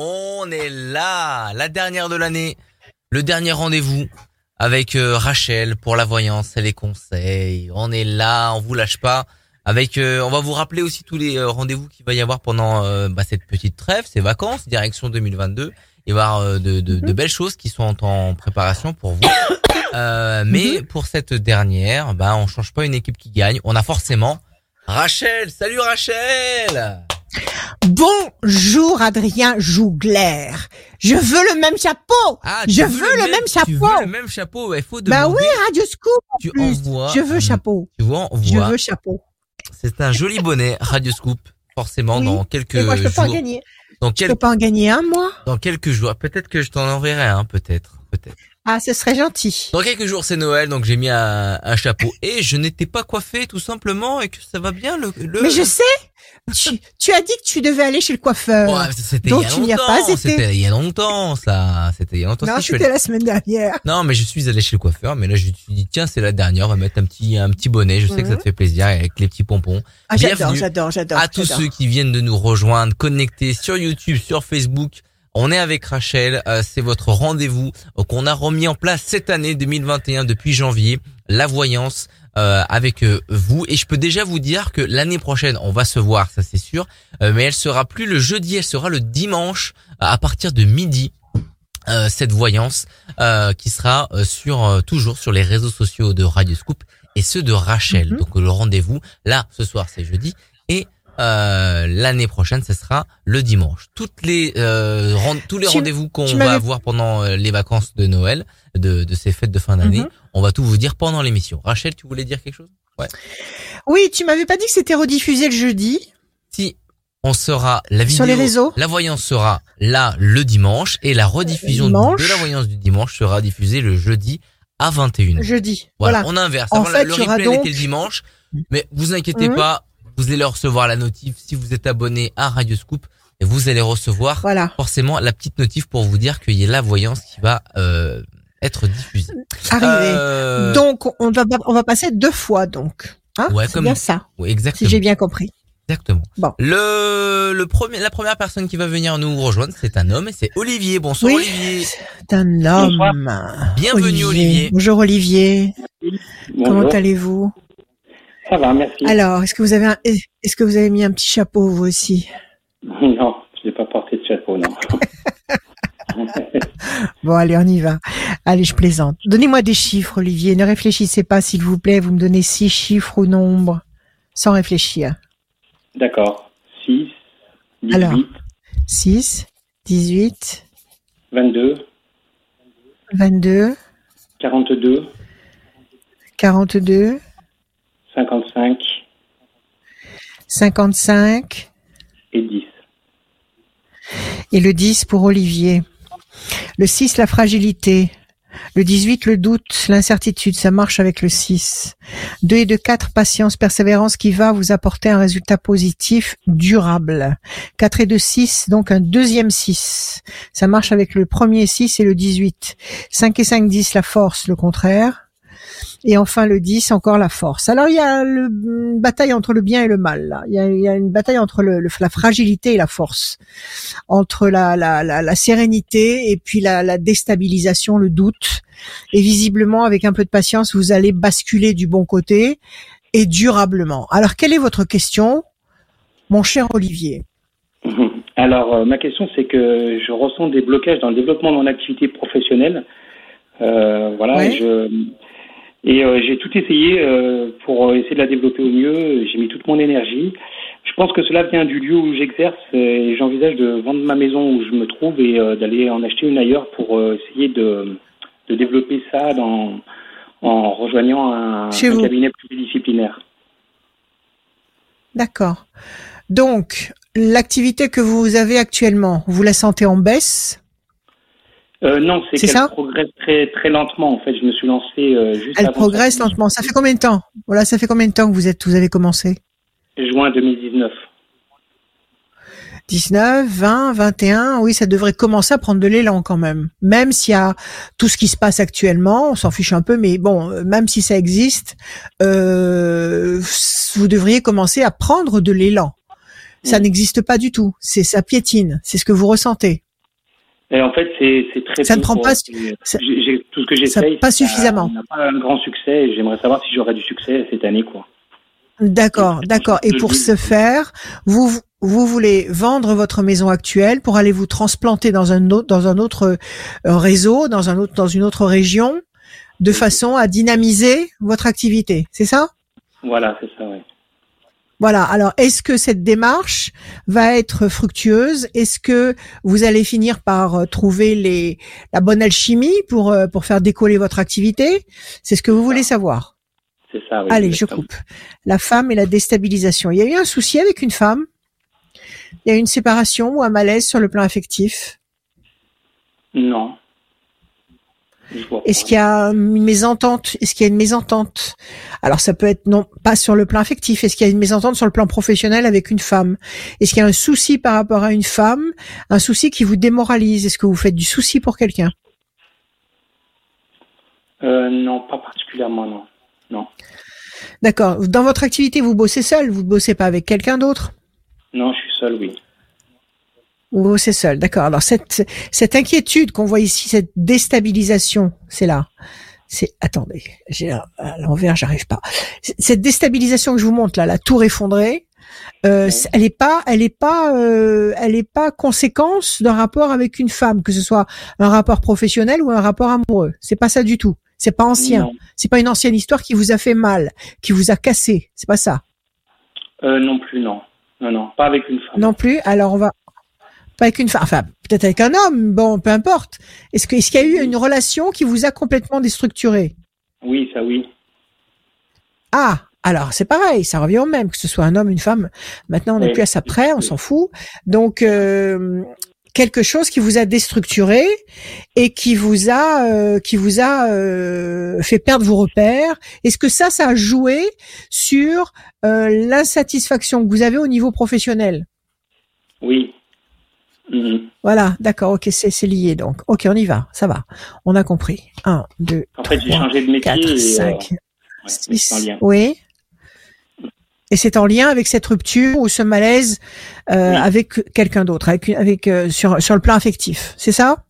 On est là, la dernière de l'année, le dernier rendez-vous avec euh, Rachel pour la voyance et les conseils. On est là, on vous lâche pas. Avec, euh, on va vous rappeler aussi tous les euh, rendez-vous qu'il va y avoir pendant bah, cette petite trêve, ces vacances, direction 2022. Il va y avoir de, de, de, Mhm. belles choses qui sont en préparation pour vous. mais pour cette dernière, bah, on change pas une équipe qui gagne. On a forcément Rachel. Salut Rachel. Bonjour Adrien Jougler. Je veux le même chapeau. Ah, Je veux veux le même chapeau. veux le même chapeau. Il faut Bah demander. oui, Radio Scoop. en Tu plus. envoies. Je veux chapeau. Tu Je veux chapeau. C'est un joli bonnet Radio Scoop. Forcément, Oui. dans quelques Et moi, je peux pas en jours. gagner. Dans Je peux pas en gagner un, moi. dans quelques jours. Peut-être que je t'en enverrai un, peut-être, peut-être. Ah, ce serait gentil. Dans quelques jours, c'est Noël, donc j'ai mis un, un chapeau et je n'étais pas coiffé, tout simplement, et que ça va bien le. le... Mais je sais. Tu, tu as dit que tu devais aller chez le coiffeur. Ouais, c'était il Donc, y a tu n'y as longtemps. pas été. C'était il y a longtemps, ça. C'était il y a longtemps. non, si, je suis c'était allé- la semaine dernière. Non, mais je suis allé chez le coiffeur, mais là je me suis dit tiens, c'est la dernière, on va mettre un petit un petit bonnet. Je sais que ça Mhm. te fait plaisir avec les petits pompons. Ah, j'adore, j'adore, j'adore. à tous ceux qui viennent de nous rejoindre, connectés sur YouTube, sur Facebook. On est avec Rachel, euh, c'est votre rendez-vous euh, qu'on a remis en place cette année 2021 depuis janvier, la voyance euh, avec vous et je peux déjà vous dire que l'année prochaine on va se voir, ça c'est sûr, mais elle sera plus le jeudi, elle sera le dimanche à partir de midi. euh, cette voyance euh, qui sera sur toujours sur les réseaux sociaux de Radio Scoop et ceux de Rachel. Mhm. Donc le rendez-vous là ce soir c'est jeudi et euh, l'année prochaine, ce sera le dimanche. Toutes les euh, tous les rendez-vous qu'on va avoir pendant euh, les vacances de Noël, de, de ces fêtes de fin d'année, Mhm. on va tout vous dire pendant l'émission. Rachel, tu voulais dire quelque chose? Oui, tu m'avais pas dit que c'était rediffusé le jeudi Si on sera la vidéo, sur les réseaux. la voyance sera là le dimanche et la rediffusion Dimanche. de la voyance du dimanche sera diffusée le jeudi à 21h. Jeudi. Voilà, Voilà. on inverse. En Avant, fait, le replay donc- était le dimanche, mais vous inquiétez Mhm. pas, vous allez recevoir la notif si vous êtes abonné à Radio Scoop et vous allez recevoir Voilà. forcément la petite notif pour vous dire qu'il y a la voyance qui va euh, être diffusée. Arrivé. Euh, Donc, on va, on va passer deux fois, donc. Hein Ouais, comme- bien ça, oui, si exactement. j'ai bien compris. Exactement. Bon. Le, le premier, la première personne qui va venir nous rejoindre, c'est un homme et c'est Olivier. Bonsoir Oui. Olivier. C'est un homme. Bienvenue Olivier. Bonjour Olivier. Comment allez-vous? Ça va, merci. Alors, est-ce que vous avez un, est-ce que vous avez mis un petit chapeau vous aussi? Non, je n'ai pas porté de chapeau, non. Bon, allez, on y va. Allez, je plaisante. Donnez-moi des chiffres, Olivier. Ne réfléchissez pas, s'il vous plaît. Vous me donnez six chiffres ou nombres, sans réfléchir. D'accord. 6, 18, Alors. 6, 18, 22, 22, 42, 42, 55 55 et 10. et le 10 pour Olivier. Le 6, la fragilité. Le 18, le doute, l'incertitude, ça marche avec le 6. 2 et 2, 4, patience, persévérance qui va vous apporter un résultat positif durable. 4 et 2, 6, donc un deuxième 6. Ça marche avec le premier 6 et le 18. 5 et 5, 10, la force, le contraire. Et enfin le 10, encore la force. Alors il y a le, une bataille entre le bien et le mal. Là. Il, y a, il y a une bataille entre le, le- la fragilité et la force, entre la, la, la, la sérénité et puis la, la déstabilisation, le doute. Et visiblement, avec un peu de patience, vous allez basculer du bon côté et durablement. Alors quelle est votre question, mon cher Olivier? Alors, euh, ma question, c'est que je ressens des blocages dans le développement de mon activité professionnelle. Euh, voilà, Ouais. je et euh, j'ai tout essayé euh, pour essayer de la développer au mieux. J'ai mis toute mon énergie. Je pense que cela vient du lieu où j'exerce et j'envisage de vendre ma maison où je me trouve et euh, d'aller en acheter une ailleurs pour euh, essayer de, de développer ça dans, en rejoignant un, un cabinet pluridisciplinaire. D'accord. Donc, l'activité que vous avez actuellement, vous la sentez en baisse? Euh, non, c'est qu'elle progresse très très lentement. En fait, je me suis lancé euh, juste Elle avant progresse ça. lentement. Ça fait combien de temps? Voilà, ça fait combien de temps que vous êtes, vous avez commencé? Juin 2019. 19, 20, 21, oui, ça devrait commencer à prendre de l'élan quand même. Même s'il y a tout ce qui se passe actuellement, on s'en fiche un peu, mais bon, euh, même si ça existe, euh, vous devriez commencer à prendre de l'élan. Ça Mm. n'existe pas du tout. C'est ça piétine. C'est ce que vous ressentez. Et en fait, c'est très. Ça ne prend pas. Ça, tout ce que j'essaye. Pas suffisamment. n'a pas un grand succès. J'aimerais savoir si j'aurai du succès cette année, quoi. D'accord, d'accord. Et pour ce faire, vous vous voulez vendre votre maison actuelle pour aller vous transplanter dans un autre dans un autre euh, réseau, dans un autre dans une autre région, de façon à dynamiser votre activité. C'est ça? Voilà, c'est ça. Oui. Voilà. Alors, est-ce que cette démarche va être fructueuse? Est-ce que vous allez finir par euh, trouver les la bonne alchimie pour euh, pour faire décoller votre activité? C'est ce que vous voulez savoir. C'est ça. Oui, Allez, je coupe. La femme et la déstabilisation. Il y a eu un souci avec une femme Il y a eu une séparation ou un malaise sur le plan affectif? Non. Est-ce qu'il y a une mésentente? Est-ce qu'il y a une mésentente? Alors ça peut être non pas sur le plan affectif. Est-ce qu'il y a une mésentente sur le plan professionnel avec une femme? Est-ce qu'il y a un souci par rapport à une femme? Un souci qui vous démoralise? Est-ce que vous faites du souci pour quelqu'un? Euh, Non, pas particulièrement, non. Non. D'accord. Dans votre activité, vous bossez seul? Vous ne bossez pas avec quelqu'un d'autre? Non, je suis seul, oui. Vous c'est seul, d'accord. Alors cette cette inquiétude qu'on voit ici, cette déstabilisation, c'est là. C'est attendez, j'ai à l'envers, j'arrive pas. Cette déstabilisation que je vous montre là, la tour effondrée, euh, elle est pas, elle est pas, euh, elle est pas conséquence d'un rapport avec une femme, que ce soit un rapport professionnel ou un rapport amoureux. C'est pas ça du tout. C'est pas ancien. C'est pas une ancienne histoire qui vous a fait mal, qui vous a cassé. C'est pas ça. Euh, non plus, non. Non, non, pas avec une femme. Non plus. Alors on va, pas avec une femme, enfin peut-être avec un homme, bon, peu importe. Est-ce qu'il est y a eu une relation qui vous a complètement déstructuré? Oui, ça oui. Ah, alors c'est pareil, ça revient au même, que ce soit un homme, une femme. Maintenant, on n'est plus à ça près, on s'en fout. Donc euh, quelque chose qui vous a déstructuré et qui vous a euh, qui vous a euh, fait perdre vos repères. Est-ce que ça, ça a joué sur l'insatisfaction que vous avez au niveau professionnel? Oui. Mhm. Voilà, d'accord, ok, c'est lié donc. Ok, on y va, ça va. On a compris. 1, 2, en fait, j'ai changé de métier 4, 5, 6. Oui. Et c'est en lien avec cette rupture ou ce malaise euh, avec quelqu'un d'autre, avec, avec euh, sur, sur le plan affectif, c'est ça?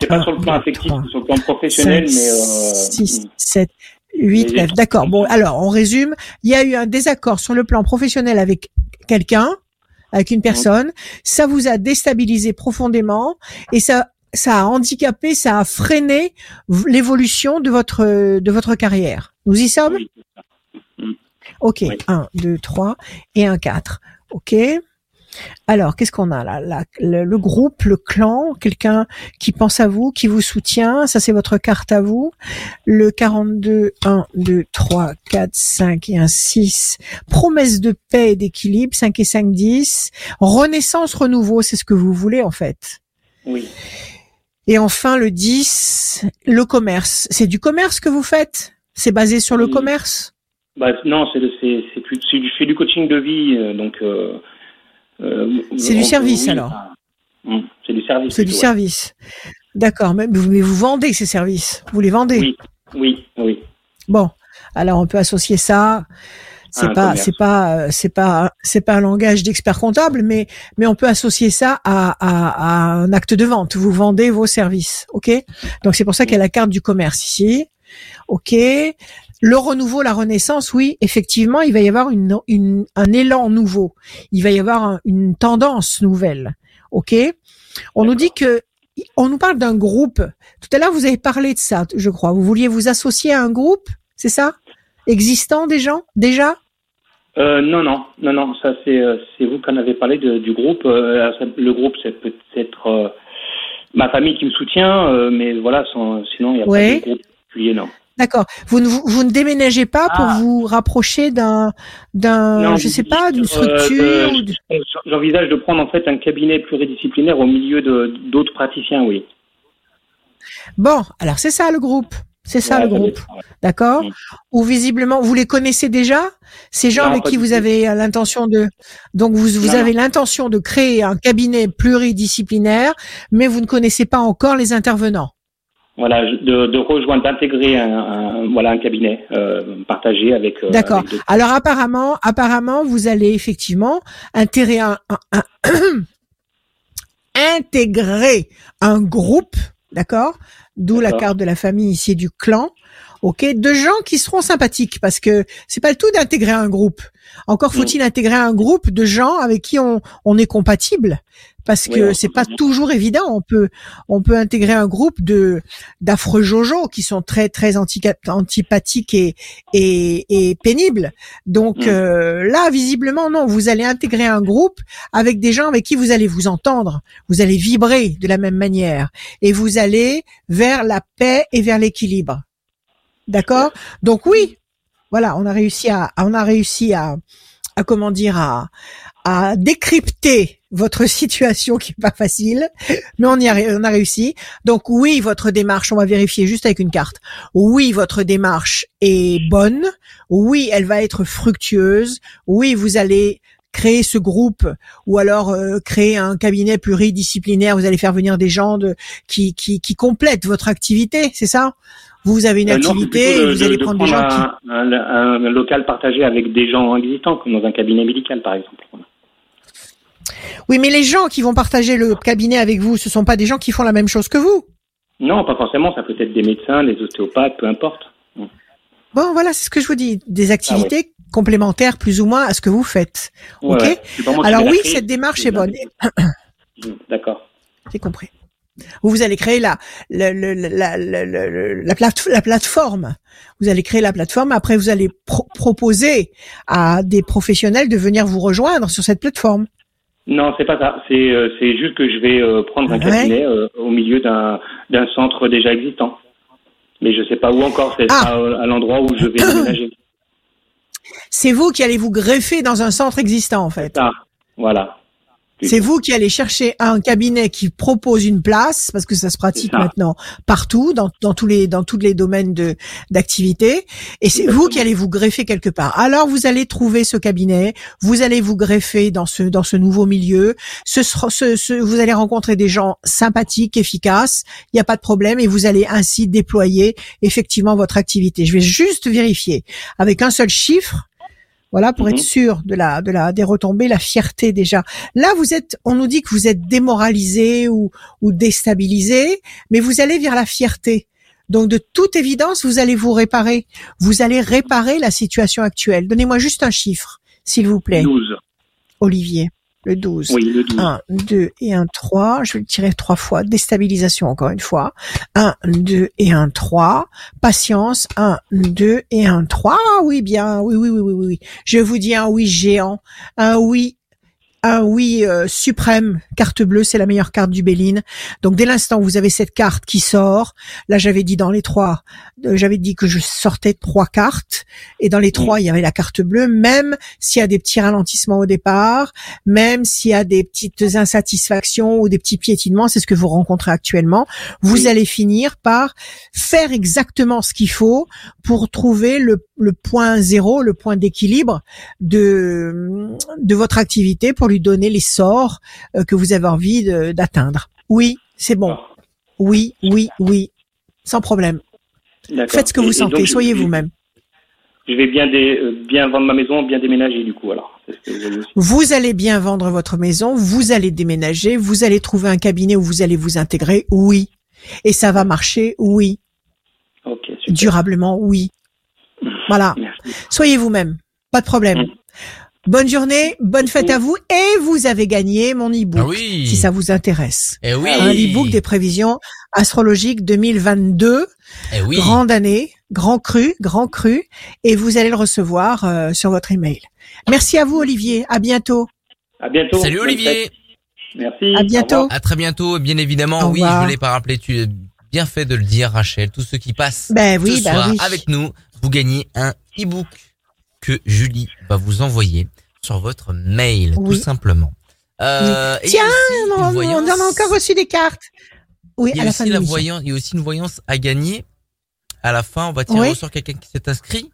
C'est pas sur le plan affectif, sur le plan professionnel, 5, mais... Euh... 6, 7, 8, 9, d'accord. Bon, alors, on résume. Il y a eu un désaccord sur le plan professionnel avec quelqu'un, avec une personne, ça vous a déstabilisé profondément et ça ça a handicapé, ça a freiné l'évolution de votre de votre carrière. Nous y sommes? Ok, 1, 2, 3 et un 4. Ok alors, qu'est-ce qu'on a là, le, groupe, le clan, quelqu'un qui pense à vous, qui vous soutient, ça c'est votre carte à vous. Le 42, 1, 2, 3, 4, 5 et un 6. Promesse de paix et d'équilibre, 5 et 5, 10. Renaissance, renouveau, c'est ce que vous voulez en fait. Oui. Et enfin le 10, le commerce. C'est du commerce que vous faites? C'est basé sur le commerce? Bah, Non, c'est fais du coaching de vie, euh, donc... Euh, c'est du service alors. Hum, c'est du service. C'est du service. D'accord, mais, vous vendez ces services. Vous les vendez. Oui, oui, oui. Bon, alors on peut associer ça. C'est pas, c'est pas, c'est pas, c'est pas un langage d'expert comptable, mais mais on peut associer ça à, à, un acte de vente. Vous vendez vos services, ok? Donc c'est pour ça qu'il y a la carte du commerce ici, ok? Le renouveau, la renaissance, oui, effectivement, il va y avoir une, un élan nouveau. Il va y avoir une tendance nouvelle. OK? On nous dit que on nous parle d'un groupe. Tout à l'heure, vous avez parlé de ça, je crois. Vous vouliez vous associer à un groupe, c'est ça? Existant des gens déjà? Euh, Non, non, non, non. Ça, c'est euh, vous qui en avez parlé du groupe. Euh, le groupe, c'est peut-être euh, ma famille qui me soutient, mais voilà, sinon il n'y a pas de groupe particulier, non. D'accord. Vous ne vous ne déménagez pas pour ah. vous rapprocher d'un d'un je sais pas d'une euh, structure. J'envisage de prendre en fait un cabinet pluridisciplinaire au milieu de d'autres praticiens, oui. Bon, alors c'est ça le groupe. C'est ça le groupe. D'accord Ou visiblement, vous les connaissez déjà? Ces gens avec qui vous avez l'intention de... Donc, vous, vous avez l'intention de créer un cabinet pluridisciplinaire, mais vous ne connaissez pas encore les intervenants voilà, de, de rejoindre, d'intégrer un, voilà un cabinet euh, partagé avec. Euh, D'accord. Alors apparemment, apparemment, vous allez effectivement intégrer un, intégrer un groupe, d'accord D'où la carte de la famille ici du clan. Ok, de gens qui seront sympathiques parce que c'est pas le tout d'intégrer un groupe. Encore faut-il intégrer un groupe de gens avec qui on, on est compatible parce Oui, que on c'est pas toujours évident. On peut on peut intégrer un groupe de d'affreux jojo qui sont très très antipathiques et et, et pénibles. Donc Mm. euh, là, visiblement, non. Vous allez intégrer un groupe avec des gens avec qui vous allez vous entendre. Vous allez vibrer de la même manière et vous allez vers la paix et vers l'équilibre. D'accord? Donc oui, voilà, on a réussi à, on a réussi à, à comment dire, à, à décrypter votre situation qui est pas facile, mais on y a, on a réussi. Donc oui, votre démarche, on va vérifier juste avec une carte. Oui, votre démarche est bonne. Oui, elle va être fructueuse. Oui, vous allez créer ce groupe ou alors euh, créer un cabinet pluridisciplinaire. Vous allez faire venir des gens de, qui, qui, qui complètent votre activité, c'est ça? Vous avez une Euh, activité et vous de- allez de prendre des gens qui... un, un- un local partagé avec des gens existants, comme dans un cabinet médical, par exemple. Oui, mais les gens qui vont partager le cabinet avec vous, ce sont pas des gens qui font la même chose que vous. Non, pas forcément. Ça peut être des médecins, des ostéopathes, peu importe. Bon, voilà, c'est ce que je vous dis. Des activités Ah complémentaires, plus ou moins, à ce que vous faites. Ouais, Ok. ouais. Alors oui, créer, cette démarche est bonne. D'accord. J'ai compris. Vous, allez créer la, la, la, la, la, la, la plate- la plateforme. Vous allez créer la plateforme. Après, vous allez pro- proposer à des professionnels de venir vous rejoindre sur cette plateforme. Non, c'est pas ça. C'est euh, c'est juste que je vais euh, prendre un Ouais. cabinet euh, au milieu d'un d'un centre déjà existant. Mais je sais pas où encore. C'est Ah. à, à l'endroit où je vais déménager. C'est vous qui allez vous greffer dans un centre existant, en fait. Ça, voilà. C'est vous qui allez chercher un cabinet qui propose une place parce que ça se pratique ça. maintenant partout dans, dans tous les dans tous les domaines de d'activité et c'est vous qui allez vous greffer quelque part. Alors vous allez trouver ce cabinet, vous allez vous greffer dans ce dans ce nouveau milieu. Ce, ce, ce- vous allez rencontrer des gens sympathiques, efficaces. Il n'y a pas de problème et vous allez ainsi déployer effectivement votre activité. Je vais juste vérifier avec un seul chiffre. Voilà, pour Mhm. être sûr de la, de la, des retombées, la fierté déjà. Là, vous êtes, on nous dit que vous êtes démoralisé ou, ou déstabilisé, mais vous allez vers la fierté. Donc, de toute évidence, vous allez vous réparer. Vous allez réparer la situation actuelle. Donnez-moi juste un chiffre, s'il vous plaît, 12. Olivier. Le 12. Oui, le 12. 1, 2 et un 3. Je vais le tirer trois fois. Déstabilisation encore une fois. 1, 2 et un 3. Patience. 1, 2 et un 3. Ah oui, bien. Oui, oui, oui, oui, oui, oui. Je vous dis un oui géant. Un oui. Un oui euh, suprême, carte bleue, c'est la meilleure carte du Béline. Donc dès l'instant où vous avez cette carte qui sort, là j'avais dit dans les trois, euh, j'avais dit que je sortais trois cartes, et dans les trois il y avait la carte bleue, même s'il y a des petits ralentissements au départ, même s'il y a des petites insatisfactions ou des petits piétinements, c'est ce que vous rencontrez actuellement, vous Oui. allez finir par faire exactement ce qu'il faut pour trouver le, le point zéro, le point d'équilibre de, de votre activité pour lui donner les sorts euh, que vous avez envie d'atteindre. Oui, c'est bon. Oui, oui, oui. Sans problème. Faites ce que Et- vous et donc, sentez, soyez vous-même. Je vais bien, euh, bien vendre ma maison, bien déménager du coup alors. Vous allez bien vendre votre maison, vous allez déménager, vous allez trouver un cabinet où vous allez vous intégrer, oui. Et ça va marcher, oui. Durablement, oui. Voilà. Merci. Soyez vous-même. Pas de problème. Mm. Bonne journée, bonne fête à vous et vous avez gagné mon e-book. Ah oui. Si ça vous intéresse. Eh oui. Un e-book des prévisions astrologiques 2022, Eh oui. grande année, grand cru, grand cru, et vous allez le recevoir euh, sur votre email. Merci à vous Olivier, à bientôt. À bientôt. Salut Olivier. Merci. À bientôt. À très bientôt. Bien évidemment, Au oui, revoir. je ne l'ai pas rappelé. Tu as bien fait de le dire, Rachel. Tous ceux qui passent Ben oui, ce ben soir oui. avec nous, vous gagnez un e-book que Julie va vous envoyer sur votre mail, tout simplement. Euh, Tiens, on, voyance- en a encore reçu des cartes. Oui, Il y à a la aussi fin la voyance, il y a aussi une voyance à gagner. À la fin, on va tirer Oui. au sort quelqu'un qui s'est inscrit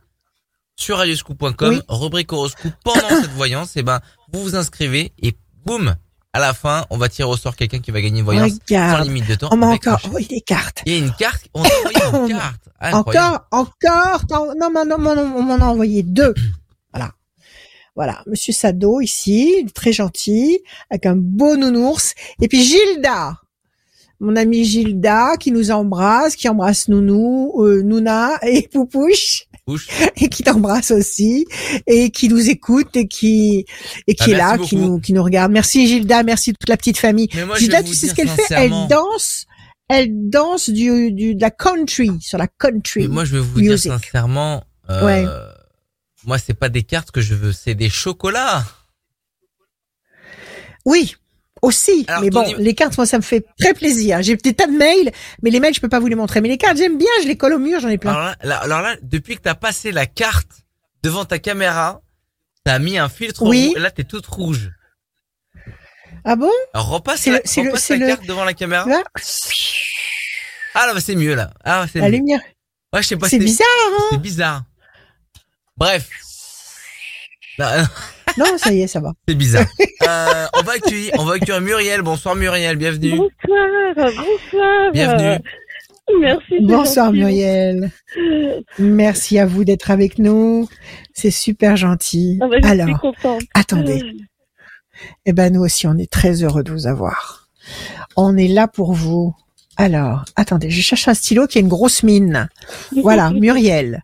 sur radioscoop.com, rubrique horoscope. Pendant cette voyance, et ben, vous vous inscrivez et boum, à la fin, on va tirer au sort quelqu'un qui va gagner une voyance sans Regarde, limite de temps. on m'a encore envoyé des cartes. Il y a une carte, on a envoyé On une m'a- carte. Incroyable. Encore, encore, non, non, non, non, non, on m'en a envoyé deux. Voilà. Monsieur Sado ici, très gentil, avec un beau nounours. Et puis Gilda, mon amie Gilda, qui nous embrasse, qui embrasse Nounou, euh, Nouna et Poupouche. Pouche. et qui t'embrasse aussi et qui nous écoute et qui et qui Ah, est là, qui nous qui nous regarde. Merci Gilda, merci toute la petite famille. Moi, Gilda, tu sais ce qu'elle fait? Elle danse, elle danse du, du de la country sur la country. Mais moi, je vais vous Music. dire sincèrement, euh, Ouais. Moi, c'est pas des cartes que je veux, c'est des chocolats. Oui, aussi. Alors, mais bon, les cartes, moi, ça me fait très plaisir. J'ai des tas de mails, mais les mails, je peux pas vous les montrer. Mais les cartes, j'aime bien, je les colle au mur, j'en ai plein. Alors là, là- alors là, depuis que t'as passé la carte devant ta caméra, t'as mis un filtre Oui. rouge. Là, t'es toute rouge. Ah bon? Alors repasse, C'est la, le- repasse le- carte devant la caméra. Là, Ah là, bah, c'est mieux là. Ah, c'est la mieux. lumière. Ouais, je sais pas. C'est bizarre, hein? C'est bizarre. Bref. Non, non, Non, ça y est, ça va. C'est bizarre. Euh, on va accueillir, on va accueillir Muriel. Bonsoir Muriel, bienvenue. Bonsoir, bonsoir. Bienvenue. Merci. Bonsoir gentil. Muriel. Merci à vous d'être avec nous. C'est super gentil. Ah bah, je suis Alors, contente. attendez. Eh ben, nous aussi, on est très heureux de vous avoir. On est là pour vous. Alors, attendez, je cherche un stylo qui a une grosse mine. Voilà, Muriel.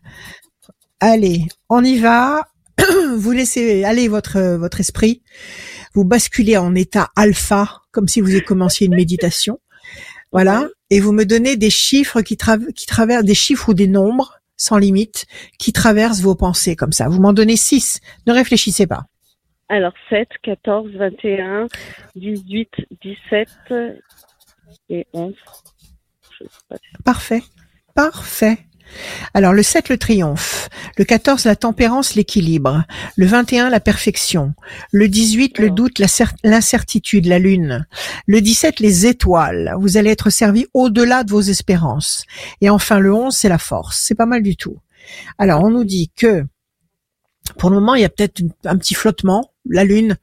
Allez, on y va. Vous laissez aller votre votre esprit. Vous basculez en état alpha, comme si vous commenciez une méditation. Voilà, et vous me donnez des chiffres qui, tra- qui traversent des chiffres ou des nombres sans limite qui traversent vos pensées comme ça. Vous m'en donnez six. Ne réfléchissez pas. Alors, 7, 14, 21, 18, 17 et 11. Je sais pas. Parfait. Parfait. Alors le 7 le triomphe, le 14 la tempérance, l'équilibre, le 21 la perfection, le 18 le doute, l'incertitude, la lune, le 17 les étoiles, vous allez être servi au-delà de vos espérances. Et enfin le 11 c'est la force, c'est pas mal du tout. Alors on nous dit que pour le moment il y a peut-être un petit flottement, la lune,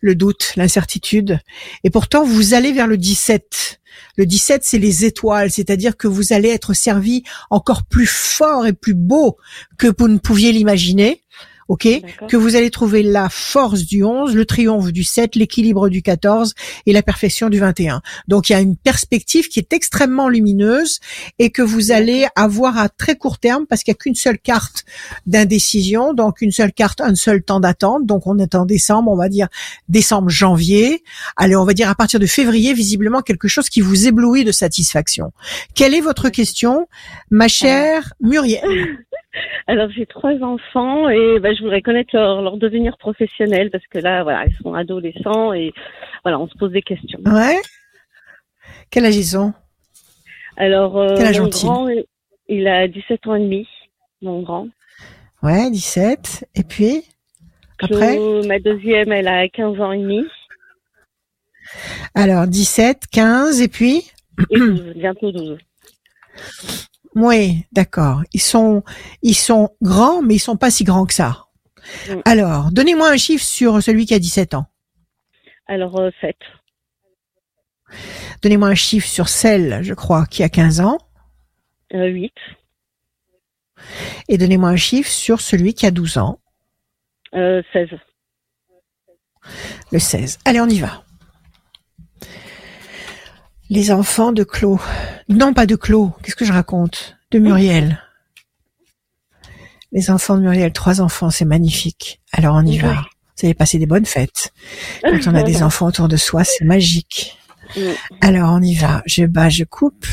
le doute, l'incertitude, et pourtant vous allez vers le 17. Le 17, c'est les étoiles, c'est-à-dire que vous allez être servi encore plus fort et plus beau que vous ne pouviez l'imaginer. OK. Que vous allez trouver la force du 11, le triomphe du 7, l'équilibre du 14 et la perfection du 21. Donc il y a une perspective qui est extrêmement lumineuse et que vous allez avoir à très court terme parce qu'il n'y a qu'une seule carte d'indécision, donc une seule carte, un seul temps d'attente. Donc on est en décembre, on va dire décembre, janvier. Allez, on va dire à partir de février, visiblement quelque chose qui vous éblouit de satisfaction. Quelle est votre question, ma chère Muriel? Alors, j'ai trois enfants et bah, je voudrais connaître leur, leur devenir professionnel parce que là, voilà, ils sont adolescents et voilà, on se pose des questions. Ouais. Quel âge ils ont? Alors, euh, Quel âge mon grand, il a 17 ans et demi, mon grand. Ouais, 17. Et puis après? Ma deuxième, elle a 15 ans et demi Alors 17, 15 et puis? Et 12, bientôt 12. Oui, d'accord. Ils sont ils sont grands mais ils sont pas si grands que ça. Alors, donnez-moi un chiffre sur celui qui a 17 ans. Alors, euh, 7. Donnez-moi un chiffre sur celle, je crois, qui a 15 ans Euh, 8. et donnez-moi un chiffre sur celui qui a 12 ans, Euh, 16. le 16. Allez, on y va. Les enfants de Claude. Non, pas de Claude. Qu'est-ce que je raconte? De Muriel. Les enfants de Muriel, trois enfants, c'est magnifique. Alors on y va. Vous allez passer des bonnes fêtes. Quand on a des enfants autour de soi, c'est magique. Alors on y va. Je bats, je coupe.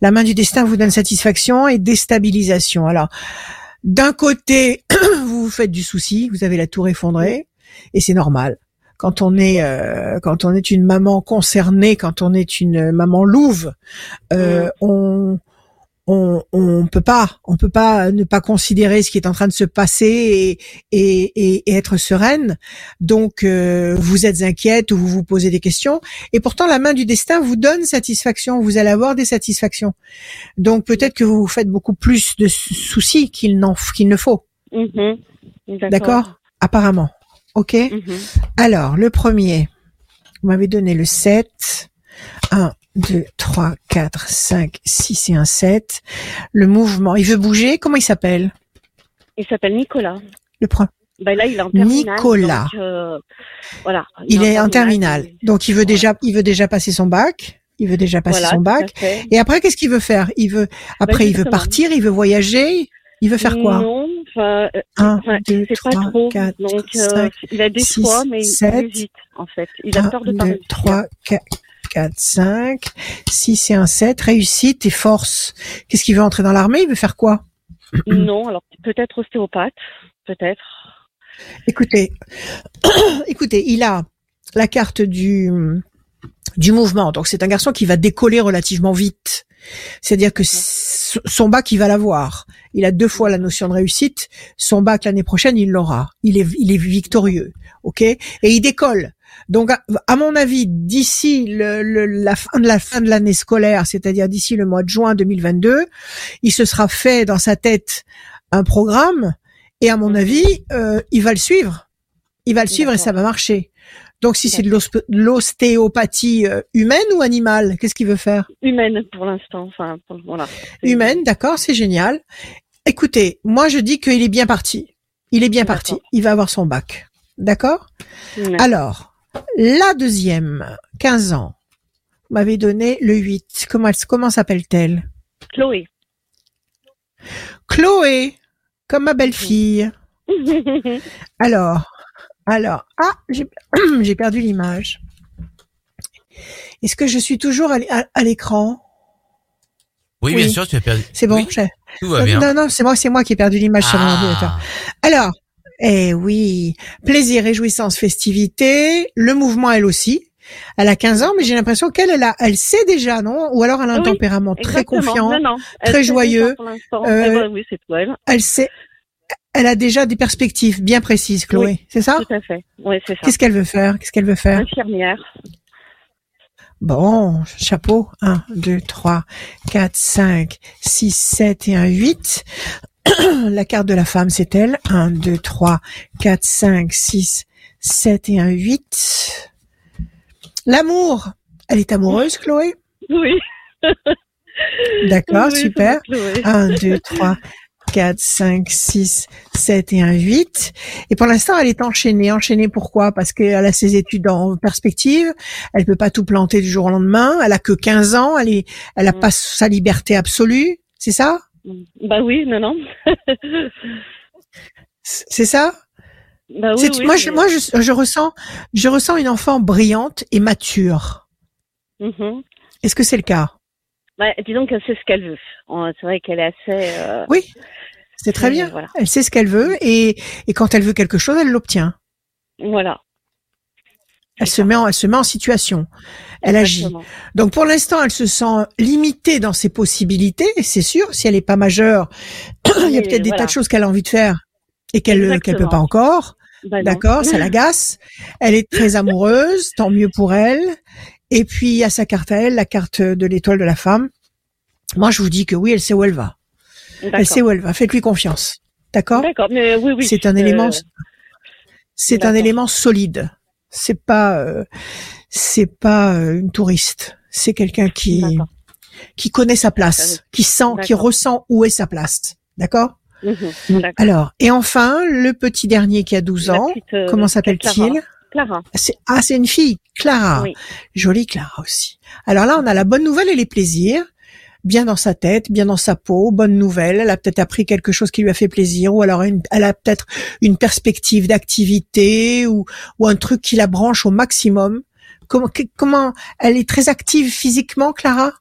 La main du destin vous donne satisfaction et déstabilisation. Alors, d'un côté, vous vous faites du souci, vous avez la tour effondrée, et c'est normal. Quand on est euh, quand on est une maman concernée, quand on est une maman louve, euh, on on on peut pas on peut pas ne pas considérer ce qui est en train de se passer et et, et, et être sereine. Donc euh, vous êtes inquiète ou vous vous posez des questions et pourtant la main du destin vous donne satisfaction. Vous allez avoir des satisfactions. Donc peut-être que vous vous faites beaucoup plus de sou- soucis qu'il n'en qu'il ne faut. Mhm. D'accord? Apparemment. Ok. Mhm. Alors, le premier, vous m'avez donné le 7. 1, 2, 3, 4, 5, 6 et un 7. Le mouvement, il veut bouger. Comment il s'appelle? Il s'appelle Nicolas. Le pro Ben là, il est en terminale. Nicolas. donc, euh, voilà. Il est en terminale. et- Donc il veut déjà, il veut déjà passer son bac. Il veut déjà passer voilà, son bac. Et après, qu'est-ce qu'il veut faire? Il veut, après, il veut partir, il veut voyager, il veut faire quoi? Non, euh, enfin, c'est pas trop. quatre, Donc, euh, cinq, il a des six, choix, mais il- sept. il hésite, en fait. Il a peur de réussir. trois, quatre, quatre, cinq, six et un sept. Réussite et force. Qu'est-ce qu'il veut entrer dans l'armée? Il veut faire quoi? Non, alors peut-être ostéopathe, peut-être. Écoutez, écoutez, il a la carte du du mouvement. Donc c'est un garçon qui va décoller relativement vite. C'est-à-dire que son bac, il va l'avoir. Il a deux fois la notion de réussite. Son bac l'année prochaine, il l'aura. Il est, il est victorieux, ok? Et il décolle. Donc, à, à mon avis, d'ici le, le- la fin de la fin de l'année scolaire, c'est-à-dire d'ici le mois de juin 2022, il se sera fait dans sa tête un programme. Et à mon Mhm. avis, euh, il va le suivre. Il va le suivre et ça va marcher. Donc, si c'est de l'ostéopathie euh, humaine ou animale, qu'est-ce qu'il veut faire? Humaine pour l'instant. Enfin, voilà. Humaine, d'accord, c'est génial. Écoutez, moi je dis qu'il est bien parti. Il est bien parti. Il va avoir son bac. D'accord? Alors, la deuxième, 15 ans, vous m'avez donné le 8. Comment, elle- comment s'appelle-t-elle? Chloé. Chloé, comme ma belle-fille. Alors, alors, ah, j'ai perdu l'image. Est-ce que je suis toujours à l'écran? Oui, Oui. bien sûr, tu as perdu. C'est bon Oui, tout va bien. Non, non, c'est moi, c'est moi qui ai perdu l'image sur mon ordinateur. Ah, Alors, eh oui, plaisir, réjouissance, festivité, le mouvement elle aussi. Elle a 15 ans, mais j'ai l'impression qu'elle, elle, a, elle sait déjà, non? Ou alors elle a un Oui, tempérament très Exactement. confiant. Non, non. Elle très joyeux. Euh, Eh ben oui, c'est elle. Elle sait, elle a déjà des perspectives bien précises, Chloé. C'est ça? Tout à fait. Oui, c'est ça. Qu'est-ce qu'elle veut faire? Qu'est-ce qu'elle veut faire? Infirmière. Bon, chapeau. 1, 2, 3, 4, 5, 6, 7 et un 8. La carte de la femme, c'est elle. 1, 2, 3, 4, 5, 6, 7 et un 8. L'amour. Elle est amoureuse, Chloé? Oui. D'accord, Oui, super. c'est Chloé. 1, 2, 3, 4, 5, 6, 7 et un 8. Et pour l'instant, elle est enchaînée. Enchaînée pourquoi? Parce qu'elle a ses études en perspective. Elle peut pas tout planter du jour au lendemain. Elle a que 15 ans. Elle est, elle a Mm. pas sa liberté absolue. C'est ça? Bah oui, non, non. C'est ça? Bah oui, C'est- oui, Moi, je, mais- moi, je, je ressens, je ressens une enfant brillante et mature. Mhm. Est-ce que c'est le cas? Bah, disons qu'elle sait ce qu'elle veut. C'est vrai qu'elle est assez. euh, Oui, c'est très bien. Voilà. Elle sait ce qu'elle veut et, et quand elle veut quelque chose, elle l'obtient. Voilà. Elle se met en, elle se met en situation. Elle agit. Donc pour l'instant, elle se sent limitée dans ses possibilités. C'est sûr, si elle n'est pas majeure, il y a peut-être des voilà. tas de choses qu'elle a envie de faire et qu'elle qu'elle peut pas encore. Bah. D'accord, ça l'agace. Elle est très amoureuse, tant mieux pour elle. Et puis il y a sa carte à elle, la carte de l'étoile de la femme. Moi, je vous dis que oui, elle sait où elle va. Elle sait où elle va. Faites-lui confiance. D'accord? D'accord, mais oui, oui. C'est un euh, élément. C'est un élément solide. C'est pas. euh, c'est pas euh, une touriste. C'est quelqu'un qui qui connaît sa place, qui sent, qui ressent où est sa place. D'accord? Mhm, d'accord. Alors, et enfin, le petit dernier qui a 12 La ans, petite, euh, comment s'appelle-t-il? Clara. C'est- Ah, c'est une fille, Clara. Oui. Jolie Clara aussi. Alors là, on a la bonne nouvelle et les plaisirs. Bien dans sa tête, bien dans sa peau, bonne nouvelle. Elle a peut-être appris quelque chose qui lui a fait plaisir, ou alors une- elle a peut-être une perspective d'activité ou, ou un truc qui la branche au maximum. Comment, comment elle est très active physiquement, Clara?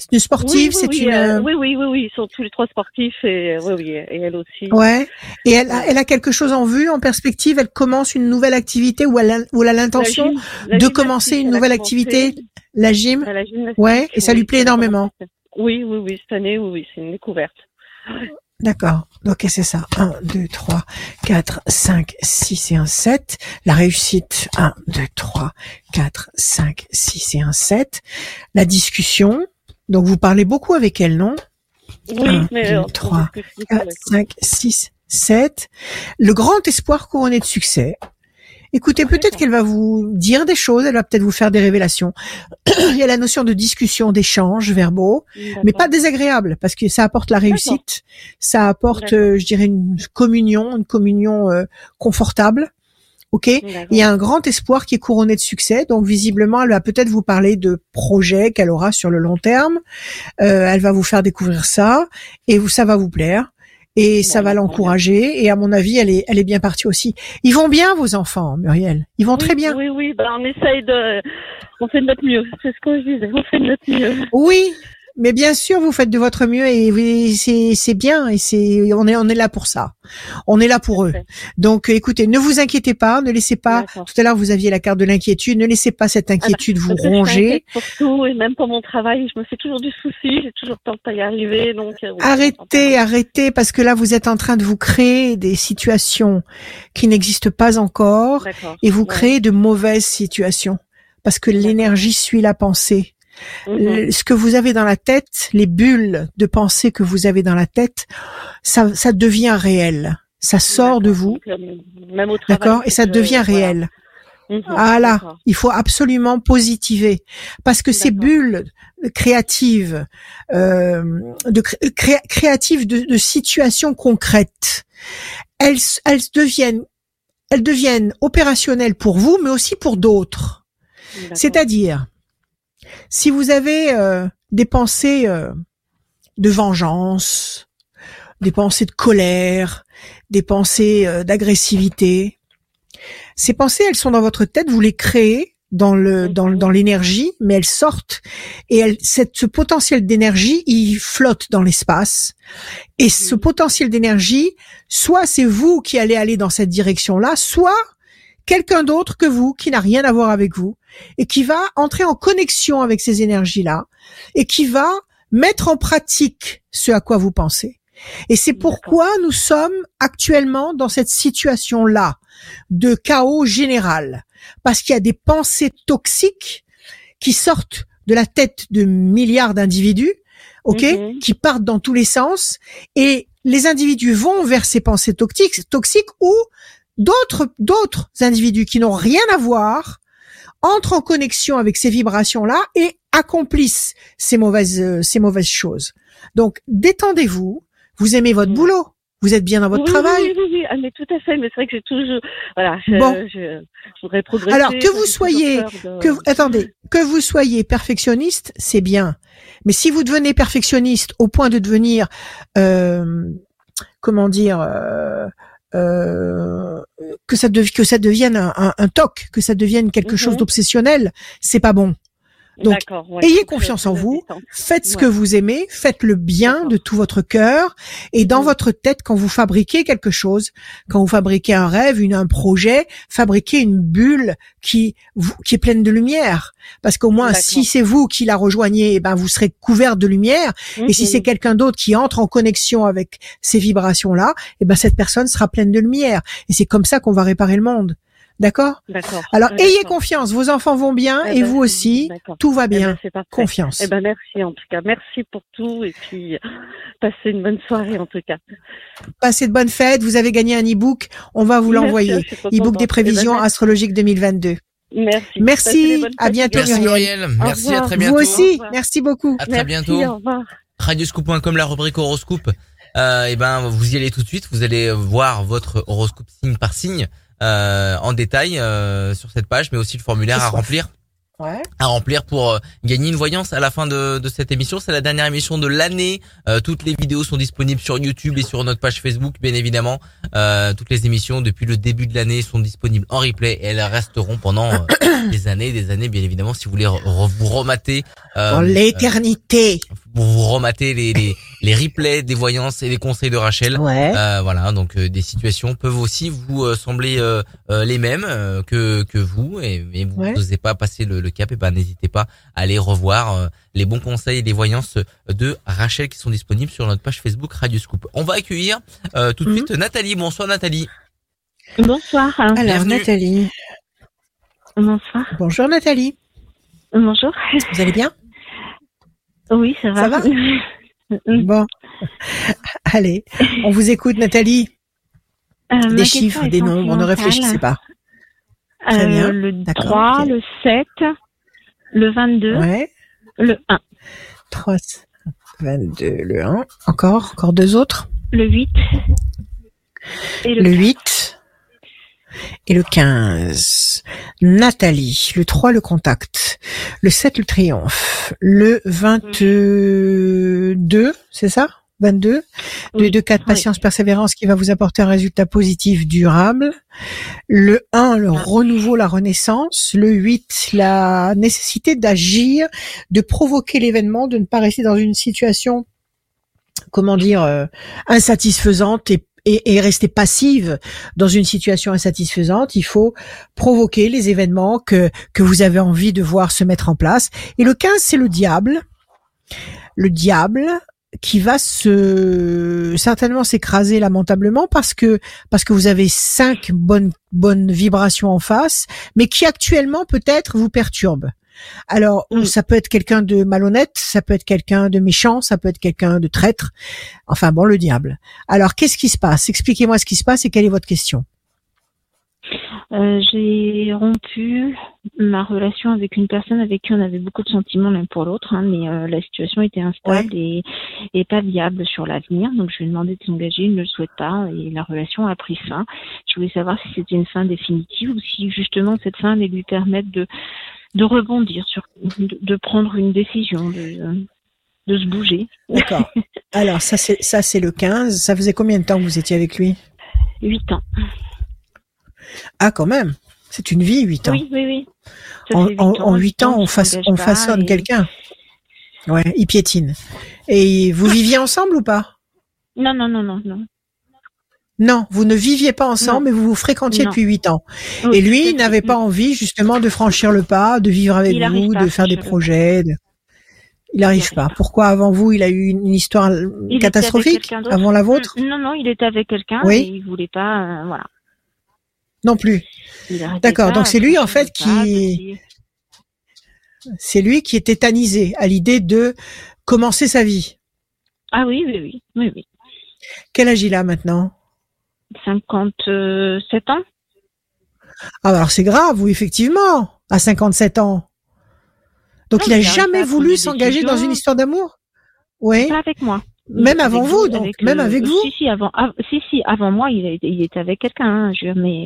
C'est une sportive, oui, oui, c'est oui, une. euh, oui, oui, oui, oui, ils sont tous les trois sportifs et euh, oui, oui, et elle aussi. Ouais. Et elle a, elle a quelque chose en vue, en perspective? Elle commence une nouvelle activité ou elle a, ou elle a l'intention de commencer une nouvelle activité, la gym? La Ouais, et ça lui plaît énormément. commencé. Oui, oui, oui, cette année, oui, oui, c'est une découverte. D'accord. Ok, c'est ça. 1, 2, 3, 4, 5, 6 et un 7. La réussite. 1, 2, 3, 4, 5, 6 et un 7. La discussion. Donc vous parlez beaucoup avec elle, non? Oui, Un, mais deux, euh, trois, on discute 4, avec- 5, 6, 7. Le grand espoir couronné de succès. Écoutez, peut-être qu'elle va vous dire des choses, elle va peut-être vous faire des révélations. Il y a la notion de discussion, d'échange verbaux, mais pas désagréable, parce que ça apporte la réussite, ça apporte, euh, je dirais, une communion, une communion euh, confortable. Ok, il y a un grand espoir qui est couronné de succès. Donc visiblement, elle va peut-être vous parler de projets qu'elle aura sur le long terme. Euh, elle va vous faire découvrir ça et vous, ça va vous plaire et ça va l'encourager. Et à mon avis, elle est, elle est bien partie aussi. Ils vont bien, vos enfants, Muriel. Ils vont très bien. Oui, oui, ben, on essaye de, on fait de notre mieux. C'est ce que je disais. On fait de notre mieux. Oui, mais bien sûr, vous faites de votre mieux et c'est c'est bien et c'est on est on est là pour ça. On est là pour eux. Donc écoutez, ne vous inquiétez pas, ne laissez pas. Tout à l'heure vous aviez la carte de l'inquiétude, ne laissez pas cette inquiétude vous ronger. Pour tout et même pour mon travail, je me fais toujours du souci, j'ai toujours peur de pas y arriver. Donc euh, arrêtez, arrêtez parce que là vous êtes en train de vous créer des situations qui n'existent pas encore et vous créez de mauvaises situations parce que l'énergie suit la pensée. Mhm. Ce que vous avez dans la tête, les bulles de pensée que vous avez dans la tête, ça, ça devient réel. Ça sort de vous. D'accord? Et ça devient réel. Mhm. ah là, il faut absolument positiver parce que ces bulles créatives, euh, de créatives de, de, situations concrètes, elles, elles deviennent, elles deviennent opérationnelles pour vous, mais aussi pour d'autres. C'est-à-dire, si vous avez euh, des pensées euh, de vengeance, des pensées de colère, des pensées euh, d'agressivité, ces pensées, elles sont dans votre tête, vous les créez dans le dans, dans l'énergie, mais elles sortent et elles, cette, ce potentiel d'énergie, il flotte dans l'espace. Et ce potentiel d'énergie, soit c'est vous qui allez aller dans cette direction-là, soit quelqu'un d'autre que vous qui n'a rien à voir avec vous et qui va entrer en connexion avec ces énergies-là et qui va mettre en pratique ce à quoi vous pensez. Et c'est pourquoi nous sommes actuellement dans cette situation-là de chaos général. Parce qu'il y a des pensées toxiques qui sortent de la tête de milliards d'individus, ok, mhm. qui partent dans tous les sens, et les individus vont vers ces pensées toxiques, toxiques ou d'autres d'autres individus qui n'ont rien à voir entrent en connexion avec ces vibrations là et accomplissent ces mauvaises euh, ces mauvaises choses. Donc détendez-vous, vous aimez votre mm. boulot, vous êtes bien dans votre travail. Oui, oui, oui, ah, mais tout à fait. Mais c'est vrai que j'ai toujours, voilà, je, bon. je, voudrais progresser. Alors que vous soyez, que attendez, que vous soyez perfectionniste, c'est bien. Mais si vous devenez perfectionniste au point de devenir, euh, comment dire, euh, euh, que ça que ça devienne un, un, toc, que ça devienne quelque chose mhm. d'obsessionnel, c'est pas bon. Donc, ayez confiance en vous, faites ce que vous aimez, faites le bien de tout votre cœur, et dans votre tête, quand vous fabriquez quelque chose, quand vous fabriquez un rêve, une, un projet, fabriquez une bulle qui qui est pleine de lumière, parce qu'au moins, si c'est vous qui la rejoignez, eh ben vous serez couvert de lumière, et si c'est mhm. quelqu'un d'autre qui entre en connexion avec ces vibrations-là, eh ben cette personne sera pleine de lumière, et c'est comme ça qu'on va réparer le monde. D'accord? D'accord. Alors ayez confiance, vos enfants vont bien eh et ben, vous aussi, tout va eh bien. Ben, confiance. Eh ben merci en tout cas, merci pour tout et puis passez une bonne soirée en tout cas. Passez de bonnes fêtes, vous avez gagné un e-book, on va vous l'envoyer. E-book des prévisions ben, astrologiques 2022. Merci. Merci, à bientôt Merci Muriel. Merci, à très bientôt. Vous aussi, merci beaucoup. À très bientôt. Au revoir. Radioscoop.com, la rubrique horoscope. Euh, et ben, vous y allez tout de suite. Vous allez voir votre horoscope signe par signe. Euh, en détail euh, sur cette page, mais aussi le formulaire à remplir. Ouais. à remplir pour euh, gagner une voyance à la fin de, de cette émission. C'est la dernière émission de l'année. toutes les vidéos sont disponibles sur YouTube et sur notre page Facebook, bien évidemment. toutes les émissions depuis le début de l'année sont disponibles en replay et elles resteront pendant des années, des années, bien évidemment, si vous voulez vous remater. Dans l'éternité. Pour vous remater les, les les replays des voyances et les conseils de Rachel. Ouais. Euh, voilà, donc euh, des situations peuvent aussi vous euh, sembler euh, les mêmes que que vous, et mais vous n'osez pas passer le, cap, et ben n'hésitez pas à aller revoir les bons conseils et les voyances de Rachel qui sont disponibles sur notre page Facebook Radio Scoop. On va accueillir tout de mhm. suite Nathalie. Bonsoir Nathalie. Bonsoir. Alors Nathalie. Bonsoir. Bonjour Nathalie. Bonjour. Vous allez bien? Oui, ça va. Ça va Mm. Bon, allez, on vous écoute, Nathalie. Euh, des chiffres, des nombres, ne réfléchissez pas. Très Euh, bien. le D'accord, 3, ok. le 7, le 22, Ouais. le 1, 3, 22, le 1. Encore, encore deux autres. le 8 et le, Le 8 et le 15. Nathalie, le 3, le contact. Le 7, le triomphe. Le 22, c'est ça? 22 Oui, 2 2 4 oui. patience persévérance qui va vous apporter un résultat positif durable. Le 1 le renouveau la renaissance, le 8 la nécessité d'agir, de provoquer l'événement, de ne pas rester dans une situation comment dire euh, insatisfaisante et et, et rester passive dans une situation insatisfaisante, il faut provoquer les événements que que vous avez envie de voir se mettre en place. Et le 15 c'est le diable. Le diable qui va se certainement s'écraser lamentablement parce que parce que vous avez cinq bonnes bonnes vibrations en face, mais qui actuellement peut-être vous perturbe. Alors Mm. ça peut être quelqu'un de malhonnête, ça peut être quelqu'un de méchant, ça peut être quelqu'un de traître. Enfin bon, le diable. Alors qu'est-ce qui se passe? Expliquez-moi ce qui se passe et quelle est votre question Euh, j'ai rompu ma relation avec une personne avec qui on avait beaucoup de sentiments l'un pour l'autre, hein, mais euh, la situation était instable et, et pas viable sur l'avenir. Donc je lui ai demandé de s'engager, il ne le souhaite pas et la relation a pris fin. Je voulais savoir si c'était une fin définitive ou si justement cette fin allait lui permettre de, de rebondir, sur, de, de prendre une décision, de, de se bouger. D'accord. Alors ça c'est ça c'est le 15. Ça faisait combien de temps que vous étiez avec lui? Huit ans. Ah quand même. C'est une vie, 8 ans. Oui, oui, oui. En, fait huit en, ans, en huit 8 ans, on, on façonne et- quelqu'un. Ouais, il piétine. Et vous viviez ensemble ou pas? Non, non, non, non, non. Non, vous ne viviez pas ensemble, Non. mais vous vous fréquentiez Non. depuis 8 ans. Oui, Et lui, n'avait pas envie justement de franchir le pas, de vivre avec Il vous, de faire des projets. de- Il n'arrive arrive pas. pas. Pourquoi avant vous, il a eu une histoire Il catastrophique avant la vôtre Mm, Non, non, il était avec quelqu'un Oui. et il voulait pas, euh, voilà. Non plus. D'accord, donc c'est lui, en fait, qui- C'est lui qui est tétanisé à l'idée de commencer sa vie. Ah oui, oui, oui, oui, oui. Quel âge il a maintenant? 57 ans Ah, alors c'est grave, oui, effectivement, à 57 ans. Donc Non, il a mais il arrive jamais voulu s'engager dans une histoire d'amour? Oui, Pas avec moi. même avant vous, donc, avec, même avec vous Si, si, avant, av- si, si, avant moi, il, était avec quelqu'un, hein, je mais,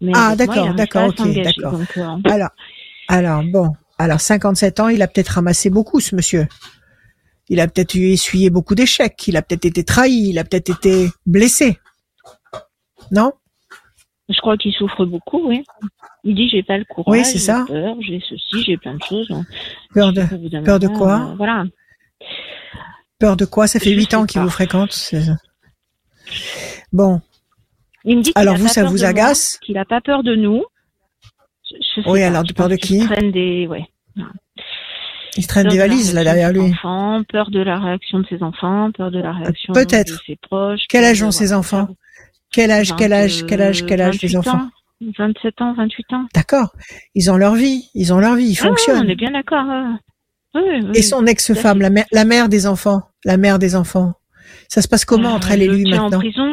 mais Ah, d'accord, d'accord, ok, d'accord. euh, Alors, alors bon, alors 57 ans, il a peut-être ramassé beaucoup, ce monsieur. Il a peut-être eu essuyé beaucoup d'échecs, il a peut-être été trahi, il a peut-être été blessé. Non? Je crois qu'il souffre beaucoup, oui. Il dit, j'ai pas le courage, Oui, c'est ça. j'ai peur, j'ai ceci, j'ai plein de choses. donc, Peur de, peur de quoi? euh, Voilà. peur de quoi? Ça fait Je 8 sais ans qu'il vous fréquente. Bon, Il me dit Alors vous, ça vous de agace? Qu'il a pas peur de nous. Je, je sais Oui, pas, alors, de peur de qui? traîne des, ouais. il traîne Peur des de valises là réaction derrière de ses lui. Enfants, peur de la réaction de ses enfants, peur de la réaction peut-être. de ses proches. Quel âge de- ont voilà, enfants? Quel âge, quel âge, 20, quel âge, quel âge les 28 enfants ans, 27 ans, 28 ans. D'accord. Ils ont leur vie, ils ont leur vie, ils Ah fonctionnent. on est bien d'accord. Oui, oui, Et son ex-femme, la mère, la mère des enfants, la mère des enfants. Ça se passe comment Euh, entre elle et le lui tient maintenant en prison.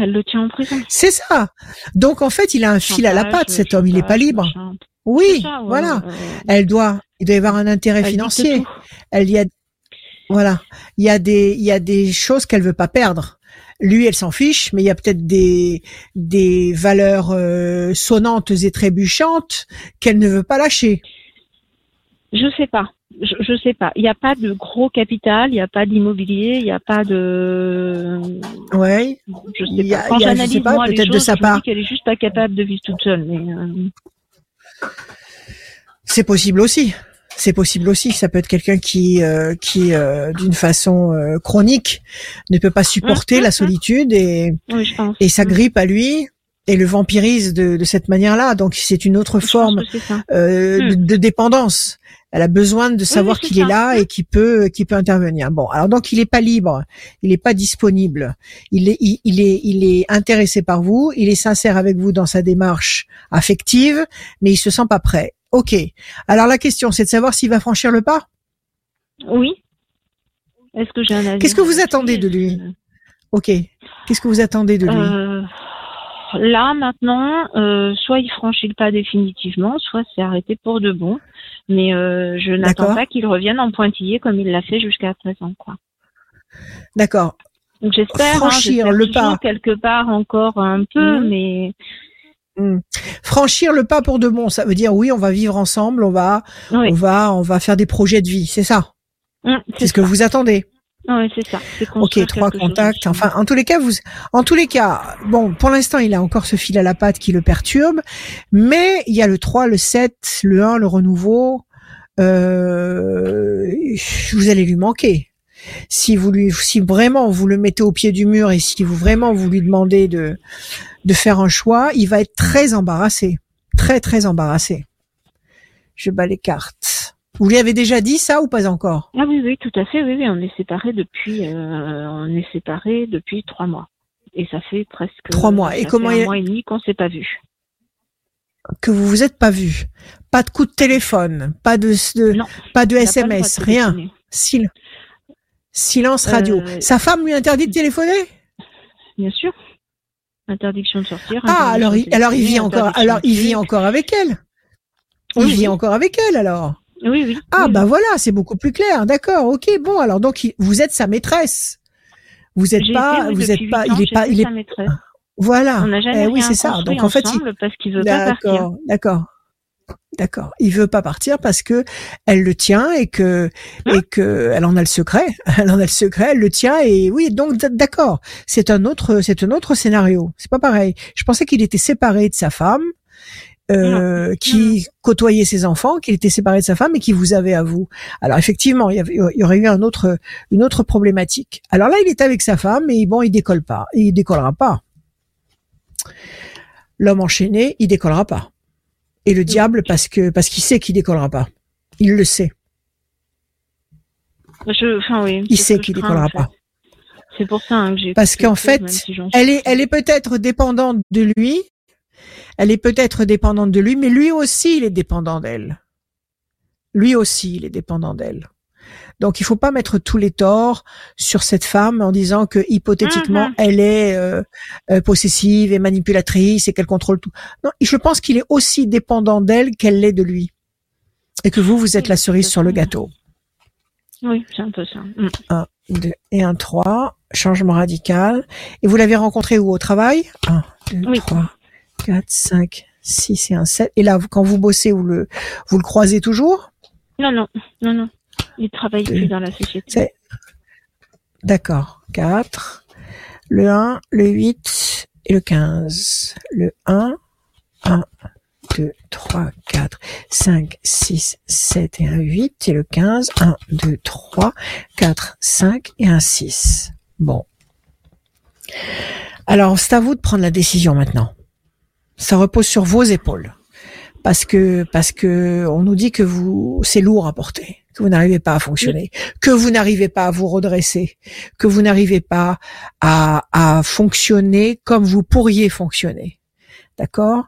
Elle le tient en prison. C'est ça. Donc en fait, il a un fil à la patte, cet homme. Il est pas libre. Oui, C'est ça, ouais, voilà. Elle doit, il doit y avoir un intérêt Elle financier. Elle y a, voilà. Il y a des, il y a des choses qu'elle veut pas perdre. Lui, elle s'en fiche, mais il y a peut-être des, des valeurs euh, sonnantes et trébuchantes qu'elle ne veut pas lâcher. Je sais pas. Je, je sais pas. Il n'y a pas de gros capital, il n'y a pas d'immobilier, il n'y a pas de. Ouais. Je sais Il y a- pas. Quand j'analyse moi les de choses, sa je me part. dis qu'elle est juste pas capable de vivre toute seule. Mais euh, C'est possible aussi. C'est possible aussi. Ça peut être quelqu'un qui, euh, qui, euh, d'une façon euh, chronique, ne peut pas supporter Mhm, la mhm. solitude et, oui, je pense. et sa Mm. grippe à lui et le vampirise de, de cette manière-là. Donc c'est une autre Je forme euh, de, de dépendance. Elle a besoin de savoir oui, qu'il est là et qu'il peut, qu'il peut intervenir. Bon, alors donc il est pas libre, il est pas disponible. Il est, il, il est, il est intéressé par vous, il est sincère avec vous dans sa démarche affective, mais il se sent pas prêt. Ok. Alors la question, c'est de savoir s'il va franchir le pas. Oui. Est-ce que j'ai un avis Qu'est-ce que vous attendez de lui? Que- Ok. Qu'est-ce que vous attendez de lui? Euh, là maintenant, euh, soit il franchit le pas définitivement, soit c'est arrêté pour de bon. Mais euh, je n'attends pas qu'il revienne en pointillé comme il l'a fait jusqu'à présent, quoi. D'accord. Donc j'espère hein, franchir le pas quelque part encore un peu, mhm. mais hmm. franchir le pas pour de bon, ça veut dire oui, on va vivre ensemble, on va, on va, on va faire des projets de vie, c'est ça? Hmm, c'est ce que vous attendez? Oui, c'est ça. Ok, trois contacts. Enfin, en tous les cas, vous, en tous les cas, bon, pour l'instant, il a encore ce fil à la patte qui le perturbe, mais il y a le 3, le 7, le 1, le renouveau. Euh, vous allez lui manquer. Si vous lui, si vraiment vous le mettez au pied du mur et si vous vraiment vous lui demandez de de faire un choix, il va être très embarrassé, très très embarrassé. Je bats les cartes. Vous lui avez déjà dit ça ou pas encore? Ah oui, oui, tout à fait. Oui, oui, on est séparés depuis, euh, on est séparés depuis trois mois. Et ça fait presque trois mois. Et comment un mois et demi qu'on s'est pas vu. Que vous vous êtes pas vu. Pas de coup de téléphone, pas de, pas de SMS, rien. Silence radio. Euh, Sa femme lui interdit de téléphoner? Bien sûr. Interdiction de sortir. Ah alors il, alors il vit encore alors il vit encore avec elle. Il vit encore avec elle alors. Oui, oui. Ah, bah voilà, c'est beaucoup plus clair. D'accord, ok, bon, alors donc vous êtes sa maîtresse. Vous êtes pas, vous êtes pas, il est pas, il est. Voilà. On n'a jamais eh oui, c'est ça. Donc en fait, il... parce qu'il veut pas partir. D'accord, d'accord. Il veut pas partir parce que elle le tient et que hein? et que elle en a le secret. Elle en a le secret, elle le tient et oui. Donc d'accord. C'est un autre, c'est un autre scénario. C'est pas pareil. Je pensais qu'il était séparé de sa femme euh, qui côtoyait ses enfants, qu'il était séparé de sa femme et qui vous avait à vous. Alors effectivement, il y, aurait eu un autre, une autre problématique. Alors là, il est avec sa femme et bon, il décolle pas. Il décollera pas. L'homme enchaîné, il décollera pas. Et le diable, parce que parce qu'il sait qu'il décollera pas. Il le sait. Je, enfin, oui, il sait qu'il décollera pas. C'est pour ça hein, que j'ai. Parce qu'en fait, elle est, elle est peut-être dépendante de lui, elle est peut-être dépendante de lui, mais lui aussi, il est dépendant d'elle. Lui aussi, il est dépendant d'elle. Donc, il faut pas mettre tous les torts sur cette femme en disant que hypothétiquement, mm-hmm. elle est euh, euh, possessive et manipulatrice et qu'elle contrôle tout. Non, je pense qu'il est aussi dépendant d'elle qu'elle l'est de lui, et que vous, vous êtes la cerise sur le gâteau. Oui, c'est un peu ça. Mm. Un, deux et un trois. Changement radical. Et vous l'avez rencontré où au travail? Un, deux, trois. 4, 5, 6 et un 7. Et là, quand vous bossez, vous le, vous le croisez toujours? Non, non, non, non. Il travaille plus dans la société. D'accord. 4, le 1, le 8 et le 15. Le 1, 1, 2, 3, 4, 5, 6, 7 et un 8 et le 15. 1, 2, 3, 4, 5 et un 6. Bon. Alors, c'est à vous de prendre la décision maintenant ça repose sur vos épaules parce que parce que on nous dit que vous c'est lourd à porter, que vous n'arrivez pas à fonctionner, que vous n'arrivez pas à vous redresser, que vous n'arrivez pas à, à fonctionner comme vous pourriez fonctionner. D'accord?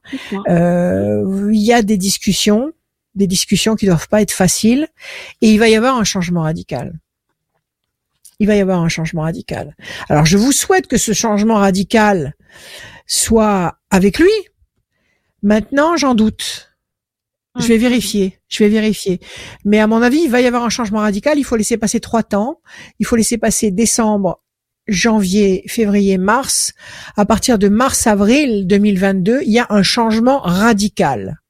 Euh, Il y a des discussions, des discussions qui doivent pas être faciles, et il va y avoir un changement radical. Il va y avoir un changement radical. Alors je vous souhaite que ce changement radical soit avec lui, Maintenant, j'en doute. Je vais vérifier, je vais vérifier. Mais à mon avis, il va y avoir un changement radical. Il faut laisser passer trois temps. Il faut laisser passer décembre, janvier, février, mars. À partir de mars-avril 2022, il y a un changement radical.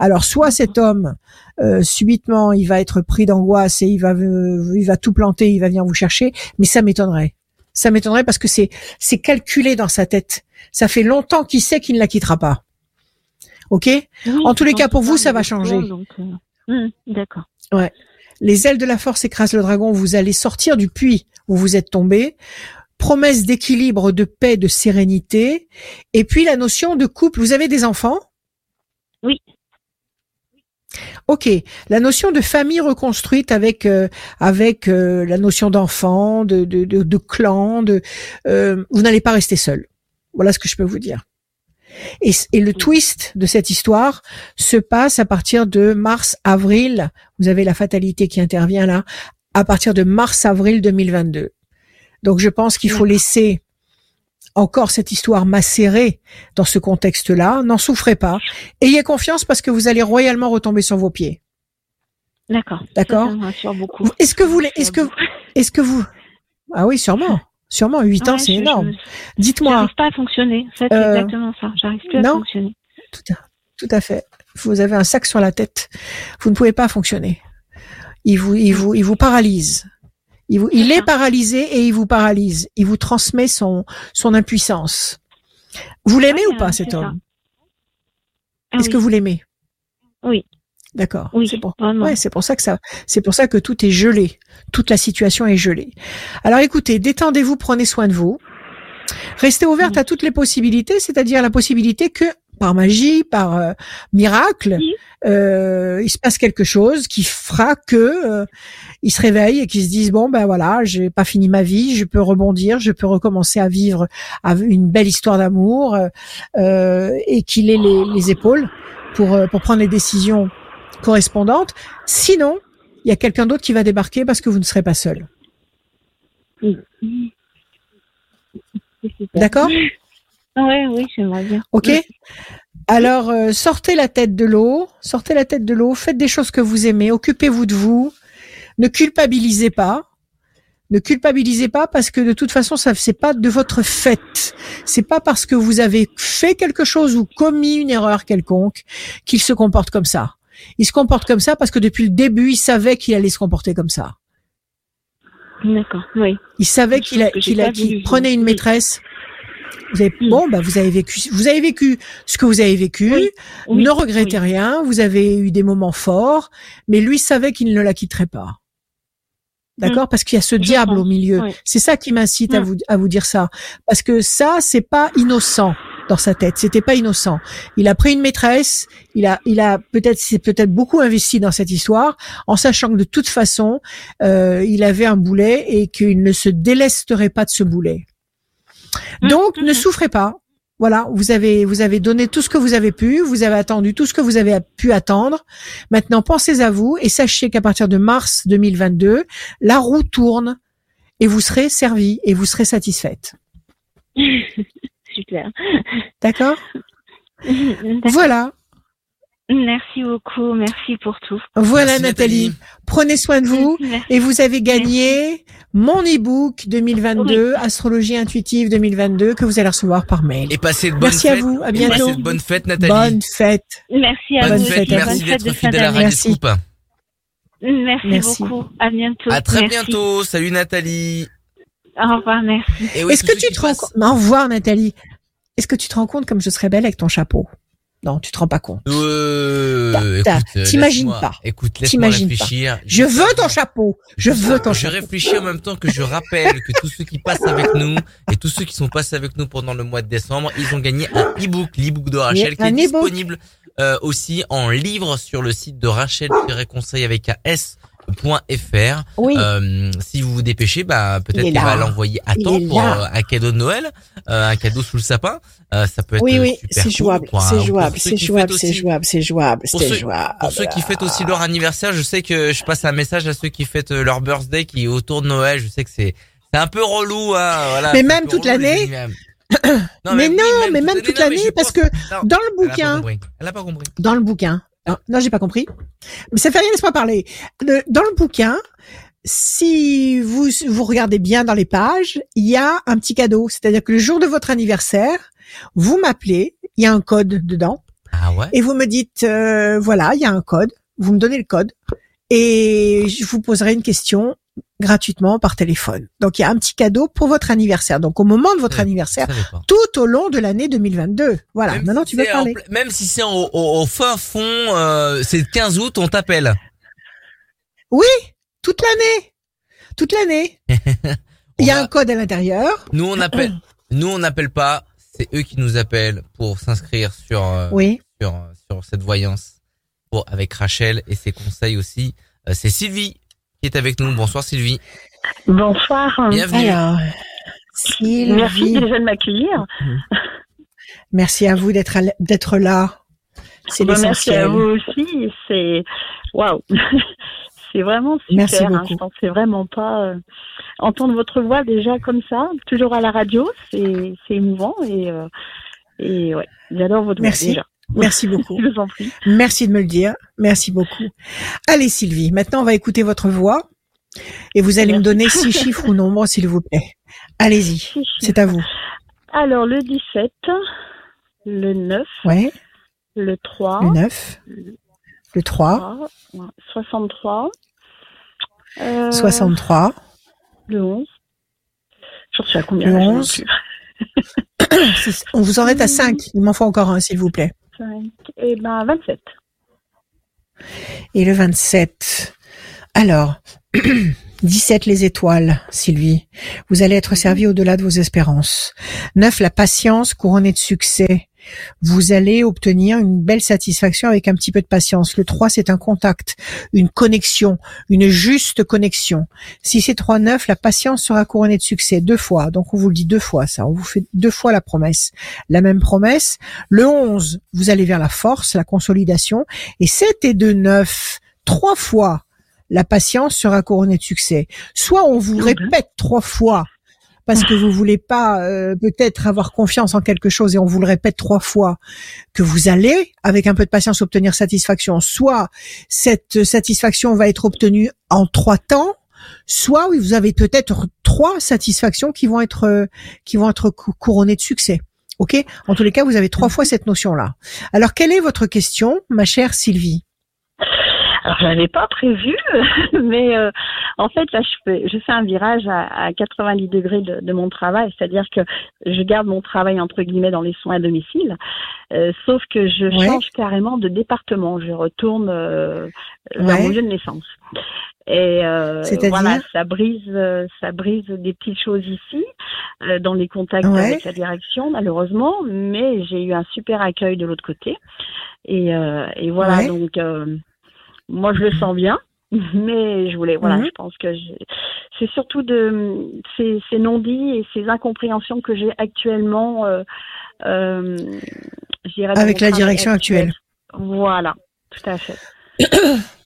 Alors, soit cet homme, euh, subitement, il va être pris d'angoisse et il va, il va tout planter, il va venir vous chercher. Mais ça m'étonnerait. Ça m'étonnerait parce que c'est, c'est calculé dans sa tête. Ça fait longtemps qu'il sait qu'il ne la quittera pas. Ok? En tous les cas, pour vous, ça va changer. Euh, hum, d'accord. Ouais. Les ailes de la force écrasent le dragon. Vous allez sortir du puits où vous êtes tombé. Promesse d'équilibre, de paix, de sérénité. Et puis la notion de couple. Vous avez des enfants? Oui. Ok, la notion de famille reconstruite avec euh, avec euh, la notion d'enfant, de, de, de, clan, de vous n'allez pas rester seul. Voilà ce que je peux vous dire. Et, le twist de cette histoire se passe à partir de mars-avril. Vous avez la fatalité qui intervient là, à partir de mars-avril 2022. Donc je pense qu'il faut laisser encore cette histoire macérée dans ce contexte-là. N'en souffrez pas. Ayez confiance parce que vous allez royalement retomber sur vos pieds. D'accord. D'accord. Est-ce que vous, est-ce que, est-ce que vous, ah oui, sûrement, sûrement, huit beaucoup. ans, Ouais, c'est énorme. Dites-moi, J'arrive pas à fonctionner. C'est Euh, exactement ça. J'arrive plus à fonctionner. tout à, tout à fait. Vous avez un sac sur la tête. Vous ne pouvez pas fonctionner. Il vous, il vous, il vous paralyse. Il, vous, il est paralysé et il vous paralyse. Il vous transmet son, son impuissance. Vous l'aimez Ouais, ou pas cet homme? Ah Est-ce oui. que vous l'aimez? Oui. D'accord. Oui, C'est pour. Ouais, c'est pour ça que ça, c'est pour ça que tout est gelé. Toute la situation est gelée. Alors écoutez, détendez-vous, prenez soin de vous. Restez ouverte à toutes les possibilités, c'est-à-dire la possibilité que par magie, par euh, miracle, Oui. euh, il se passe quelque chose qui fera que euh, ils se réveillent et qu'ils se disent bon ben voilà, j'ai pas fini ma vie, je peux rebondir, je peux recommencer à vivre une belle histoire d'amour euh, euh, et qu'il ait les, les épaules pour euh, pour prendre les décisions correspondantes. Sinon, il y a quelqu'un d'autre qui va débarquer parce que vous ne serez pas seul. D'accord? Ouais, oui, j'aimerais bien. Ok Oui. Alors, euh, sortez la tête de l'eau, sortez la tête de l'eau, faites des choses que vous aimez, occupez-vous de vous, ne culpabilisez pas. Ne culpabilisez pas parce que de toute façon, ça c'est pas de votre fait. C'est pas parce que vous avez fait quelque chose ou commis une erreur quelconque qu'il se comporte comme ça. Il se comporte comme ça parce que depuis le début, il savait qu'il allait se comporter comme ça. D'accord, oui. Il savait qu'il a- qu'il a- voulu, prenait une maîtresse. Vous avez, Mm. bon, bah, vous avez vécu, vous avez vécu ce que vous avez vécu. Oui, Oui, ne regrettez rien. Vous avez eu des moments forts, mais lui savait qu'il ne la quitterait pas. D'accord? Parce qu'il y a ce Je diable pense, au milieu. C'est ça qui m'incite à Mm. vous à vous dire ça. Parce que ça, c'est pas innocent dans sa tête. C'était pas innocent. Il a pris une maîtresse. Il a, il a peut-être, c'est peut-être beaucoup investi dans cette histoire, en sachant que de toute façon, euh, il avait un boulet et qu'il ne se délesterait pas de ce boulet. Mm, Donc, mm, ne mm. souffrez pas. Voilà, vous avez vous avez donné tout ce que vous avez pu, vous avez attendu tout ce que vous avez pu attendre. Maintenant, pensez à vous et sachez qu'à partir de mars 2022, la roue tourne et vous serez servi et vous serez satisfaite. Super. D'accord D'accord. Voilà, Merci beaucoup, merci pour tout. voilà Merci, Nathalie. Nathalie. Prenez soin de vous Merci. et vous avez gagné mon e-book 2022 Astrologie intuitive 2022 que vous allez recevoir par mail. Et passez de bonnes Merci à fêtes. vous, à bientôt. passez de bonnes fêtes, Nathalie. Bonne fête. Merci à Bonne vous. fête, merci Bonne fête d'être fidèle à. Radio Merci. Scoop. Merci, Merci. beaucoup. À bientôt. À très Merci. bientôt. Salut Nathalie. Au revoir, merci. Oui, Est-ce que tu te rends compte? Au revoir Nathalie. Est-ce que tu te rends compte comme je serais belle avec ton chapeau? Non, tu te rends pas compte. Euh, t'imagines pas. Écoute, laisse-moi pas. réfléchir. Je veux ton chapeau. Je veux ton Je chapeau. réfléchis en même temps que je rappelle que tous ceux qui passent avec nous et tous ceux qui sont passés avec nous pendant le mois de décembre, ils ont gagné un e-book, l'e-book de Rachel, qui est disponible euh, aussi en livre sur le site de Rachel-conseil avec un s.fr. Oui. Euh, si vous vous dépêchez, bah peut-être qu'elle va l'envoyer à temps pour euh, un cadeau de Noël, euh, un cadeau sous le sapin. Euh, ça peut être oui, oui, c'est cool, jouable, c'est jouable, c'est jouable, c'est jouable, c'est jouable, Pour c'est ceux- jouable. Pour ceux qui fêtent aussi leur anniversaire, je sais que je passe un message à ceux qui fêtent euh, leur birthday qui est autour de Noël. Je sais que c'est c'est un peu relou, hein, voilà. Mais même toute l'année anniversaires. Mais oui, non, mais même toute non, l'année, parce que Non, dans le bouquin. Elle a pas compris. dans le bouquin. Non, non, j'ai pas compris. Mais ça fait rien, laisse-moi parler. Le- dans le bouquin, si vous vous regardez bien dans les pages, il y a un petit cadeau. C'est-à-dire que le jour de votre anniversaire, vous m'appelez, il y a un code dedans, Ah ouais. et vous me dites, euh, voilà, il y a un code. Vous me donnez le code, et je vous poserai une question gratuitement par téléphone. Donc il y a un petit cadeau pour votre anniversaire. Donc au moment de votre Ouais, anniversaire, tout au long de l'année 2022. Voilà. Même Maintenant si tu en parler. même si c'est au, au- au fin fond, euh, c'est le 15 août, on t'appelle. Toute l'année. Toute l'année. Il y a un code à l'intérieur. Nous on appelle. Nous on n'appelle pas. C'est eux qui nous appellent pour s'inscrire sur euh, Oui. sur sur cette voyance pour avec Rachel et ses conseils aussi. Euh, c'est Sylvie qui est avec nous. Bonsoir Sylvie. Bonsoir. Bienvenue. Alors, Merci Sylvie, déjà de m'accueillir. merci à vous d'être à- d'être là. C'est Bah, merci à vous aussi. C'est waouh. c'est vraiment super. Merci hein. beaucoup. je pensais vraiment pas euh, entendre votre voix déjà comme ça, toujours à la radio, c'est c'est émouvant et euh, et ouais, j'adore votre Merci. voix déjà. Merci beaucoup. Je vous en prie. Merci de me le dire. Merci beaucoup. Allez Sylvie, maintenant on va écouter votre voix et vous allez me Merci. donner six chiffres ou nombres s'il vous plaît. Allez-y, c'est à vous. Alors le 17, le 9, Ouais, le 3, le 9, le 3, 3, ouais, 63, euh, 63, le 11. Je suis à combien Le là, je sais 11. plus. six. on vous en est à 5. Il m'en faut encore un s'il vous plaît. 5, et ben 27. Et le 27. Alors, 17 les étoiles, Sylvie. Vous allez être servi au-delà de vos espérances. 9 la patience couronnée de succès. Vous allez obtenir une belle satisfaction avec un petit peu de patience. Le 3 c'est un contact, une connexion, une juste connexion. Si c'est 3 9 la patience sera couronnée de succès deux fois. Donc on vous le dit deux fois ça, on vous fait deux fois la promesse. La même promesse. Le 11, vous allez vers la force, la consolidation et 7 et 2 9 trois fois la patience sera couronnée de succès. Soit on vous Mhm. répète trois fois parce que vous voulez pas euh, peut-être avoir confiance en quelque chose et on vous le répète trois fois que vous allez avec un peu de patience obtenir satisfaction. Soit cette satisfaction va être obtenue en trois temps, soit oui, vous avez peut-être trois satisfactions qui vont être euh, qui vont être cou- couronnées de succès. Ok? En tous les cas, vous avez trois fois cette notion-là. Alors, quelle est votre question, ma chère Sylvie? Alors, je n'avais pas prévu, mais euh, en fait, là, je fais, je fais un virage à, à 90 degrés de, de mon travail, c'est-à-dire que je garde mon travail entre guillemets dans les soins à domicile, euh, sauf que je Ouais. change carrément de département. Je retourne euh, vers mon lieu de naissance. Et euh, voilà, ça brise, euh, ça brise des petites choses ici, euh, dans les contacts Ouais. avec la direction, malheureusement. Mais j'ai eu un super accueil de l'autre côté. Et, euh, et voilà, Ouais. donc euh, moi je le sens bien, mais je voulais, voilà, Mhm. je pense que c'est surtout de ces, ces non-dits et ces incompréhensions que j'ai actuellement. Euh, euh, Avec la direction actuelle. Voilà, tout à fait.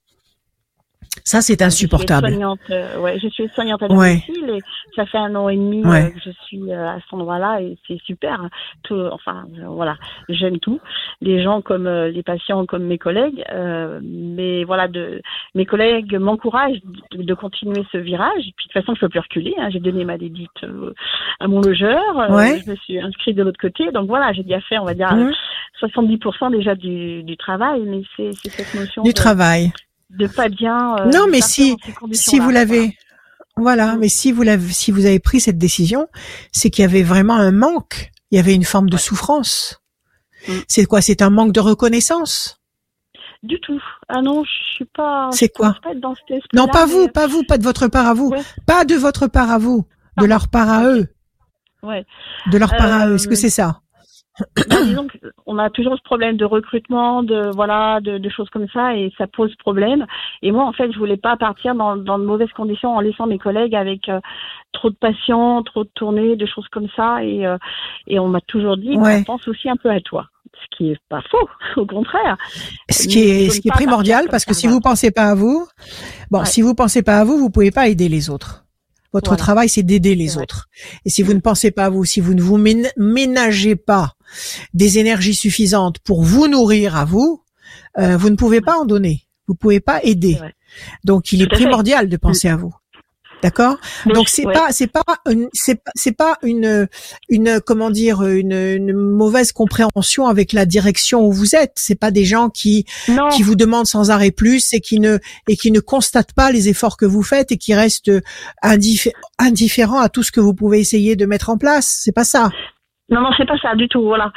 Ça, c'est insupportable. Je suis soignante, euh, ouais, je suis soignante à Ouais. domicile ça fait un an et demi Ouais. euh, que je suis euh, à cet endroit-là et c'est super. Tout, enfin, euh, voilà, j'aime tout. Les gens comme les patients, comme mes collègues, euh, mais voilà, de mes collègues m'encouragent de, de continuer ce virage. Et puis de toute façon, je peux plus reculer. hein. J'ai donné ma dédite à mon logeur. Ouais. je me suis inscrite de l'autre côté. Donc voilà, j'ai déjà fait, on va dire, Mhm. 70% déjà du, du travail, mais c'est cette notion Du de, travail. de pas bien. euh, Non, mais si- Si vous l'avez, voilà, Mm. mais si vous l'avez, si vous avez pris cette décision, c'est qu'il y avait vraiment un manque. Il y avait une forme de souffrance. Mm. C'est quoi? C'est un manque de reconnaissance? Du tout. Ah non, je suis pas. C'est quoi? pas être dans cet Non, pas vous, pas vous, pas de votre part à vous, Ouais. pas de votre part à vous, de Pardon. leur part à eux, Ouais. de leur part à eux. Euh, Est-ce que c'est ça? Bah, disons qu'on a toujours ce problème de recrutement, de voilà, de, de choses comme ça, et ça pose problème. Et moi, en fait, je voulais pas partir dans, dans de mauvaises conditions en laissant mes collègues avec euh, trop de patients, trop de tournées, de choses comme ça. Et, euh, et on m'a toujours dit, Ouais. on pense aussi un peu à toi. Ce qui est pas faux, au contraire. Ce qui est, ce qui est primordial, parce que si vous pensez pas à vous, bon, Ouais. si vous pensez pas à vous, vous pouvez pas aider les autres. Votre Voilà. travail, c'est d'aider les autres. Et si vous ne pensez pas à vous, si vous ne vous mén- ménagez pas des énergies suffisantes pour vous nourrir à vous, euh, vous ne pouvez pas en donner. Vous pouvez pas aider. Donc, il est primordial de penser à vous. D'accord? Donc c'est ouais. pas c'est pas une c'est pas c'est pas une une comment dire une, une mauvaise compréhension avec la direction où vous êtes. C'est pas des gens qui non, qui vous demandent sans arrêt plus et qui ne et qui ne constatent pas les efforts que vous faites et qui restent indifférents à tout ce que vous pouvez essayer de mettre en place. C'est pas ça. Non, non, c'est pas ça du tout. Voilà,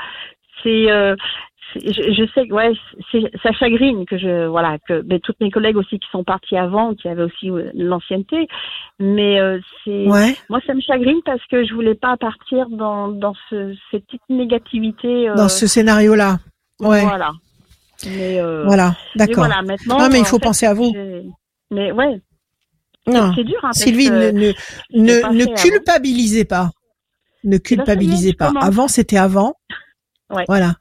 c'est, euh, je, je sais que ouais, ça chagrine que je, voilà, que mais toutes mes collègues aussi qui sont partis avant, qui avaient aussi l'ancienneté, mais euh, c'est, Ouais. moi ça me chagrine parce que je voulais pas partir dans dans ce, cette petite négativité. euh, Dans ce scénario-là. Ouais. Voilà. Mais euh, Voilà. D'accord. voilà, maintenant. Non, mais il faut fait, penser à vous. Mais ouais, Non. c'est dur. Hein, Sylvie, ne, ne, culpabilisez pas. Ne culpabilisez pas. Avant, c'était avant. Ouais. Voilà.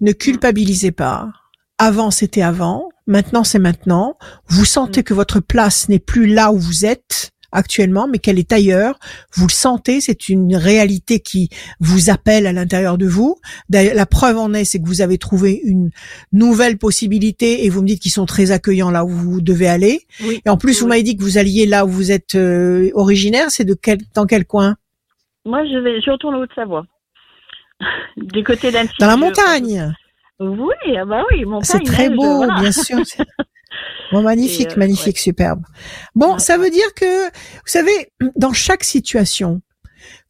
Ne culpabilisez pas. Avant, c'était avant. Maintenant, c'est maintenant. Vous sentez que votre place n'est plus là où vous êtes actuellement, mais qu'elle est ailleurs. Vous le sentez, c'est une réalité qui vous appelle à l'intérieur de vous. D'ailleurs, La preuve en est, c'est que vous avez trouvé une nouvelle possibilité et vous me dites qu'ils sont très accueillants là où vous devez aller. Oui. Et en plus, vous m'avez dit que vous alliez là où vous êtes euh, originaire. C'est de quel, dans quel coin? Moi, je vais, je retourne en Haute-Savoie. du côté d'Annecy. Dans la Je- montagne. Oui, ah bah oui, montagne. C'est très neige, beau, voilà. bien sûr. Bon, magnifique, euh, magnifique, superbe. Bon, Ouais, ça veut dire que, vous savez, dans chaque situation,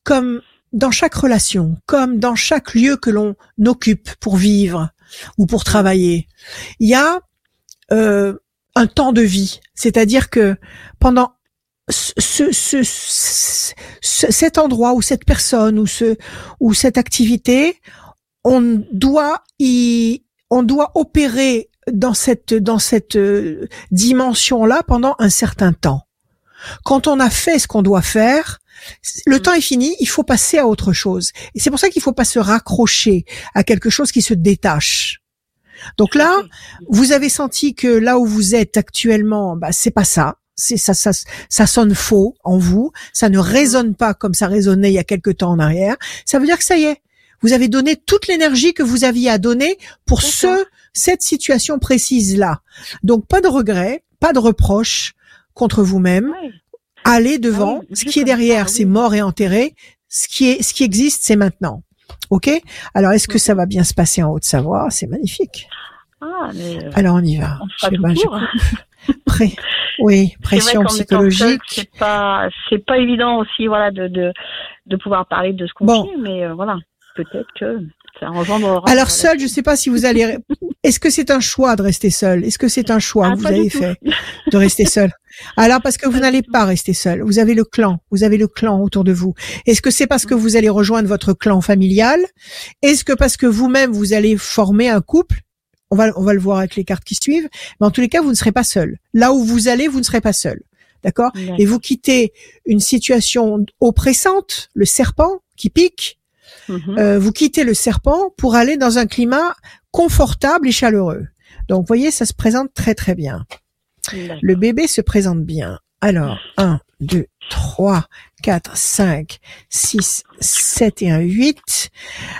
comme dans chaque relation, comme dans chaque lieu que l'on occupe pour vivre ou pour travailler, il y a euh, un temps de vie. C'est-à-dire que pendant ce, ce, ce- ce- ce- cet endroit ou cette personne ou ce ou cette activité, on doit y, on doit opérer dans cette dans cette euh, dimension là pendant un certain temps. Quand on a fait ce qu'on doit faire, le Mm. temps est fini, il faut passer à autre chose. Et c'est pour ça qu'il faut pas se raccrocher à quelque chose qui se détache. Donc là, vous avez senti que là où vous êtes actuellement, bah c'est pas ça. C'est ça, ça, ça sonne faux en vous. Ça ne résonne pas comme ça résonnait il y a quelque temps en arrière. Ça veut dire que ça y est, vous avez donné toute l'énergie que vous aviez à donner pour ce cette situation précise là. Donc pas de regrets, pas de reproches contre vous-même. Allez devant. Ah oui, ce qui est derrière, oui. c'est mort et enterré. Ce qui est, ce qui existe, c'est maintenant. Ok? Alors, est-ce que ça va bien se passer en Haute-Savoie? C'est magnifique. Ah, mais euh, Alors, on y va. on fera tout j'ai- pour. Oui, pression psychologique. c'est pas, c'est pas évident aussi, voilà, de, de, de pouvoir parler de ce qu'on Bon. vit, mais euh, voilà, peut-être que ça engendre. Alors seul, je sais pas si vous allez. Est-ce que c'est un choix de rester seul? Est-ce que c'est un choix Ah, que vous avez fait de rester seul? Alors parce que vous n'allez pas rester seul. Vous avez le clan. Vous avez le clan autour de vous. Est-ce que c'est parce que vous allez rejoindre votre clan familial? Est-ce que parce que vous-même vous allez former un couple? On va, on va le voir avec les cartes qui suivent. Mais en tous les cas, vous ne serez pas seul. Là où vous allez, vous ne serez pas seul. D'accord? Et vous quittez une situation oppressante, le serpent qui pique, Mhm. euh, vous quittez le serpent pour aller dans un climat confortable et chaleureux. Donc, vous voyez, ça se présente très très bien. Le bébé se présente bien. Alors, 1, 2, 3, 4, 5, 6, 7 et un 8.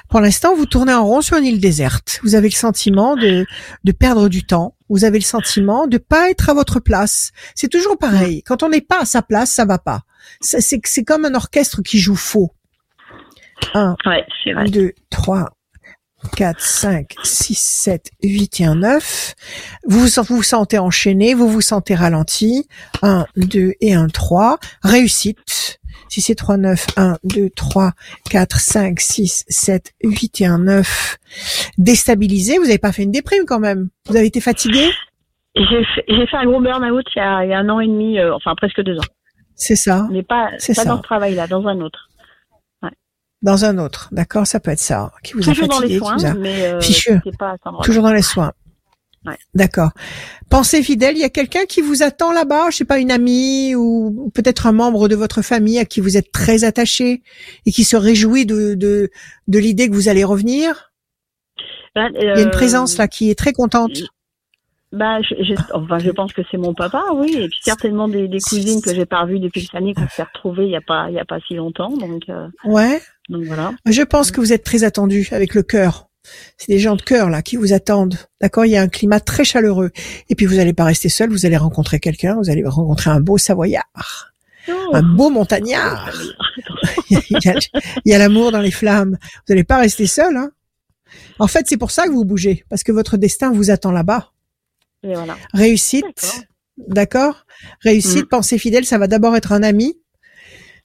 Pour l'instant, vous tournez en rond sur une île déserte. Vous avez le sentiment de, de perdre du temps. Vous avez le sentiment de pas être à votre place. C'est toujours pareil. Quand on n'est pas à sa place, ça va pas. C'est, comme un orchestre qui joue faux. 1, Ouais, c'est vrai. 2, 3, 4, 5, 6, 7, 8 et un 9. Vous vous vous sentez enchaîné, vous vous sentez ralenti. 1, 2 et un 3. Réussite. Si c'est 3, 9, 1, 2, 3, 4, 5, 6, 7, 8 et un 9. Déstabilisé, vous n'avez pas fait une déprime quand même. Vous avez été fatigué? J'ai fait, un gros burn-out il y a, il y a un an et demi, euh, enfin presque deux ans. C'est ça. Mais pas, pas ça. dans ce travail-là, dans un autre. Dans un autre. D'accord, ça peut être ça. Qui vous a Toujours dans fatigué, les qui soins, a- mais euh, pas à. Toujours dans les soins. Ouais. D'accord. Pensez fidèle, il y a quelqu'un qui vous attend là-bas, je sais pas, une amie ou peut-être un membre de votre famille à qui vous êtes très attaché et qui se réjouit de, de, de l'idée que vous allez revenir? Bah, Il y a une euh, présence là qui est très contente. Bah, je, je- enfin, je pense que c'est mon papa, oui, et puis certainement des, des cousines que j'ai pas revues depuis cette année qu'on s'est retrouvées il y a pas, il y a pas si longtemps, donc, euh, Ouais. donc voilà. Je pense que vous êtes très attendu avec le cœur. C'est des gens de cœur là qui vous attendent. D'accord? Il y a un climat très chaleureux. Et puis vous n'allez pas rester seul, vous allez rencontrer quelqu'un, vous allez rencontrer un beau savoyard, Oh, un beau montagnard. il y a, il y a l'amour dans les flammes. Vous n'allez pas rester seul. Hein en fait, c'est pour ça que vous bougez, parce que votre destin vous attend là-bas. voilà. Réussite, d'accord? Réussite, Mm. pensée fidèle, ça va d'abord être un ami.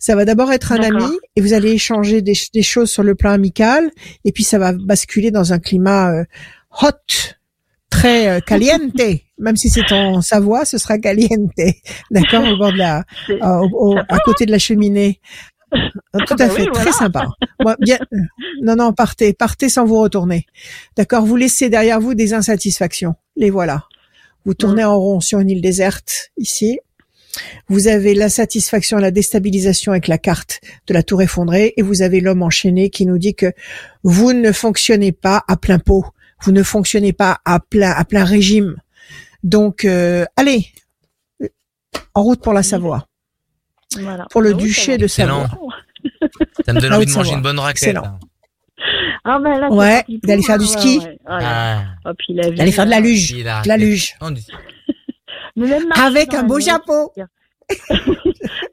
Ça va d'abord être un ami et vous allez échanger des, des choses sur le plan amical et puis ça va basculer dans un climat euh, hot, très euh, caliente. Même si c'est en Savoie, ce sera caliente, d'accord, au bord de la, euh, au- au- à côté de la cheminée. Tout à bah fait, oui, très voilà. sympa. Moi, bien, euh, non, non, partez, partez sans vous retourner. D'accord, vous laissez derrière vous des insatisfactions. Les voilà. Vous tournez Mm. en rond sur une île déserte ici. Vous avez l'insatisfaction, la déstabilisation avec la carte de la tour effondrée et vous avez l'homme enchaîné qui nous dit que vous ne fonctionnez pas à plein pot. Vous ne fonctionnez pas à plein, à plein régime. Donc, euh, allez, en route pour la Savoie, Voilà. pour le Ah oui, duché de Excellent. Savoie. Ça me donne envie de manger une bonne raclette. Ah ben là, Ouais, d'aller faire du ski. ouais. Ah, Oh, la D'aller faire de la euh, luge, de la luge, Même avec un beau neige. chapeau.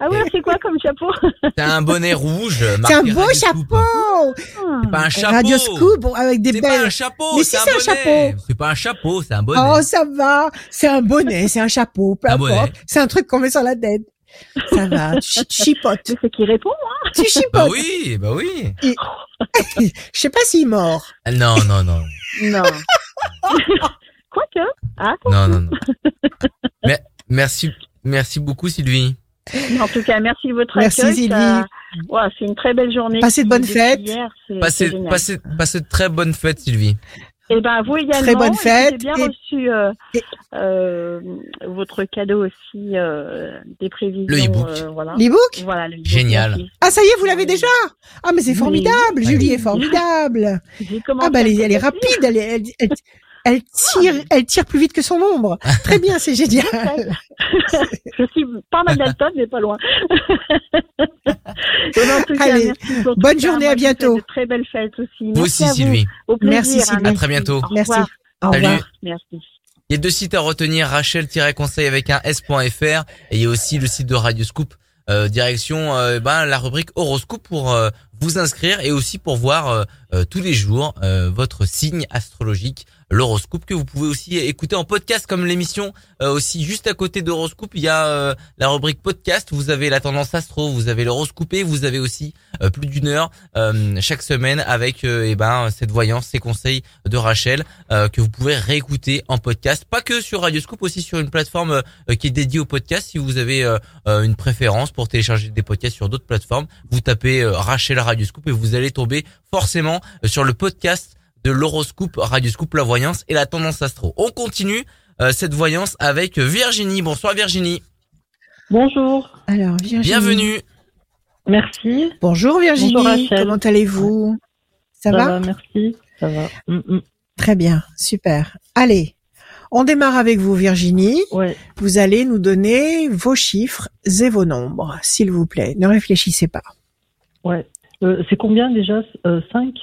Ah ouais, c'est quoi comme chapeau T'as un bonnet rouge. C'est un beau Radio Scoop. chapeau. C'est pas un chapeau. Radio Scoop avec des C'est pas belles. un chapeau, Mais c'est si, c'est un chapeau. C'est pas un chapeau, c'est un bonnet. Oh, ça va. C'est un bonnet, c'est un chapeau, peu Un importe. bonnet. C'est un truc qu'on met sur la tête. Ça va. Tu chi- tu chipotes. C'est ce qui répond. hein. Tu bah chipotes. oui, bah oui. Je sais pas s'il est mort. Ah, Non, non, non. Non. Quoique. Ah, Non, non, non. Mais, merci, merci beaucoup, Sylvie. en tout cas, merci de votre Merci, accueil. Sylvie. ça- Ouais, c'est une très belle journée. Passez de bonnes fêtes. Passez, génial. passez, passez de très bonnes fêtes, Sylvie. Et ben vous également. Très bonne fête. J'ai bien Et- reçu euh, et- euh, votre cadeau aussi euh, des prévisions. Le e-book. euh, voilà. L'e-book Voilà, le e-book, Génial. Ah, ça y est, vous l'avez déjà Ah, mais c'est Oui. formidable. Julie Oui. est formidable. Ah, bah, elle est, elle est me rapide. Elle, est- elle, elle, tire, elle tire plus vite que son ombre. Très bien, c'est génial. Je suis pas mal d'Alton, mais pas loin. Et en tout cas, Allez, merci pour tout bonne journée, à bientôt. De très belles fêtes aussi. Vous Merci aussi, à vous. Sylvie. Au plaisir. Merci, hein, Sylvie. À très bientôt. Au Merci. revoir. Au Salut. revoir. Merci. Il y a deux sites à retenir, rachel-conseil avec un s.fr et il y a aussi le site de Radio Scoop, euh, direction euh, ben, la rubrique horoscope pour euh, vous inscrire et aussi pour voir tous les jours euh, votre signe astrologique, l'horoscope que vous pouvez aussi écouter en podcast comme l'émission euh, aussi juste à côté d'horoscope, il y a euh, la rubrique podcast, vous avez la tendance astro, vous avez l'horoscopé, vous avez aussi euh, plus d'une heure chaque semaine avec eh ben cette voyance, ces conseils de Rachel que vous pouvez réécouter en podcast, pas que sur Radio Scoop, aussi sur une plateforme qui est dédiée au podcast. Si vous avez une préférence pour télécharger des podcasts sur d'autres plateformes, vous tapez Rachel Radio Scoop et vous allez tomber forcément sur le podcast de l'horoscope Radio Scoop, la voyance et la tendance astro. On continue euh, cette voyance avec Virginie. Bonsoir Virginie, Bonjour, Alors, Virginie. bienvenue. merci. Bonjour Virginie. Bonjour, Rachel. Comment allez-vous? Ça, va? Merci, ça va. Mm, mm. Très bien, super. Allez, on démarre avec vous Virginie. Ouais, Vous allez nous donner vos chiffres et vos nombres, s'il vous plaît. Ne réfléchissez pas. ouais. Euh, c'est combien déjà? Euh, 5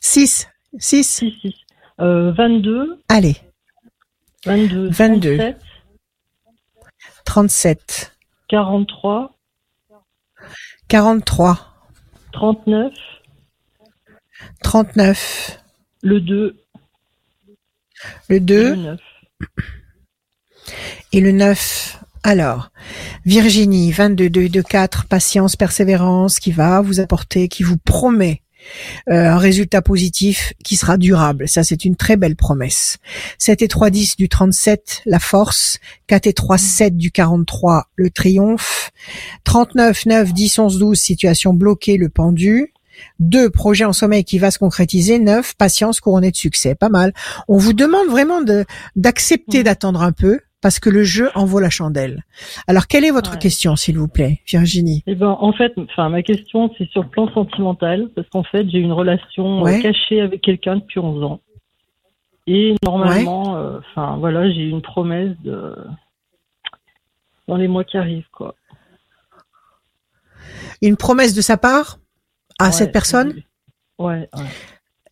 6. 6. 6, 6. Euh, 22, Allez, 22, 22. 37, 37. 43, 43. 39, 39. le 2, Le 2 le 9. et le 9. Alors, Virginie, 22, 2, 2, 4, patience, persévérance, qui va vous apporter, qui vous promet euh, un résultat positif qui sera durable. Ça, c'est une très belle promesse. 7 et 3, 10 du 37, la force. 4 et 3, 7 du 43, le triomphe. 39, 9, 10, 11, 12, situation bloquée, le pendu. 2, projet en sommeil qui va se concrétiser. 9, patience couronnée de succès. Pas mal. On vous demande vraiment de d'accepter Mhm. d'attendre un peu parce que le jeu en vaut la chandelle. Alors, quelle est votre Ouais. question, s'il vous plaît, Virginie? Eh ben, en fait, enfin, ma question, c'est sur le plan sentimental, parce qu'en fait, j'ai une relation euh, Ouais. cachée avec quelqu'un depuis 11 ans. Et normalement, euh, enfin, voilà, j'ai une promesse de dans les mois qui arrivent, quoi. Une promesse de sa part à cette personne? Ouais.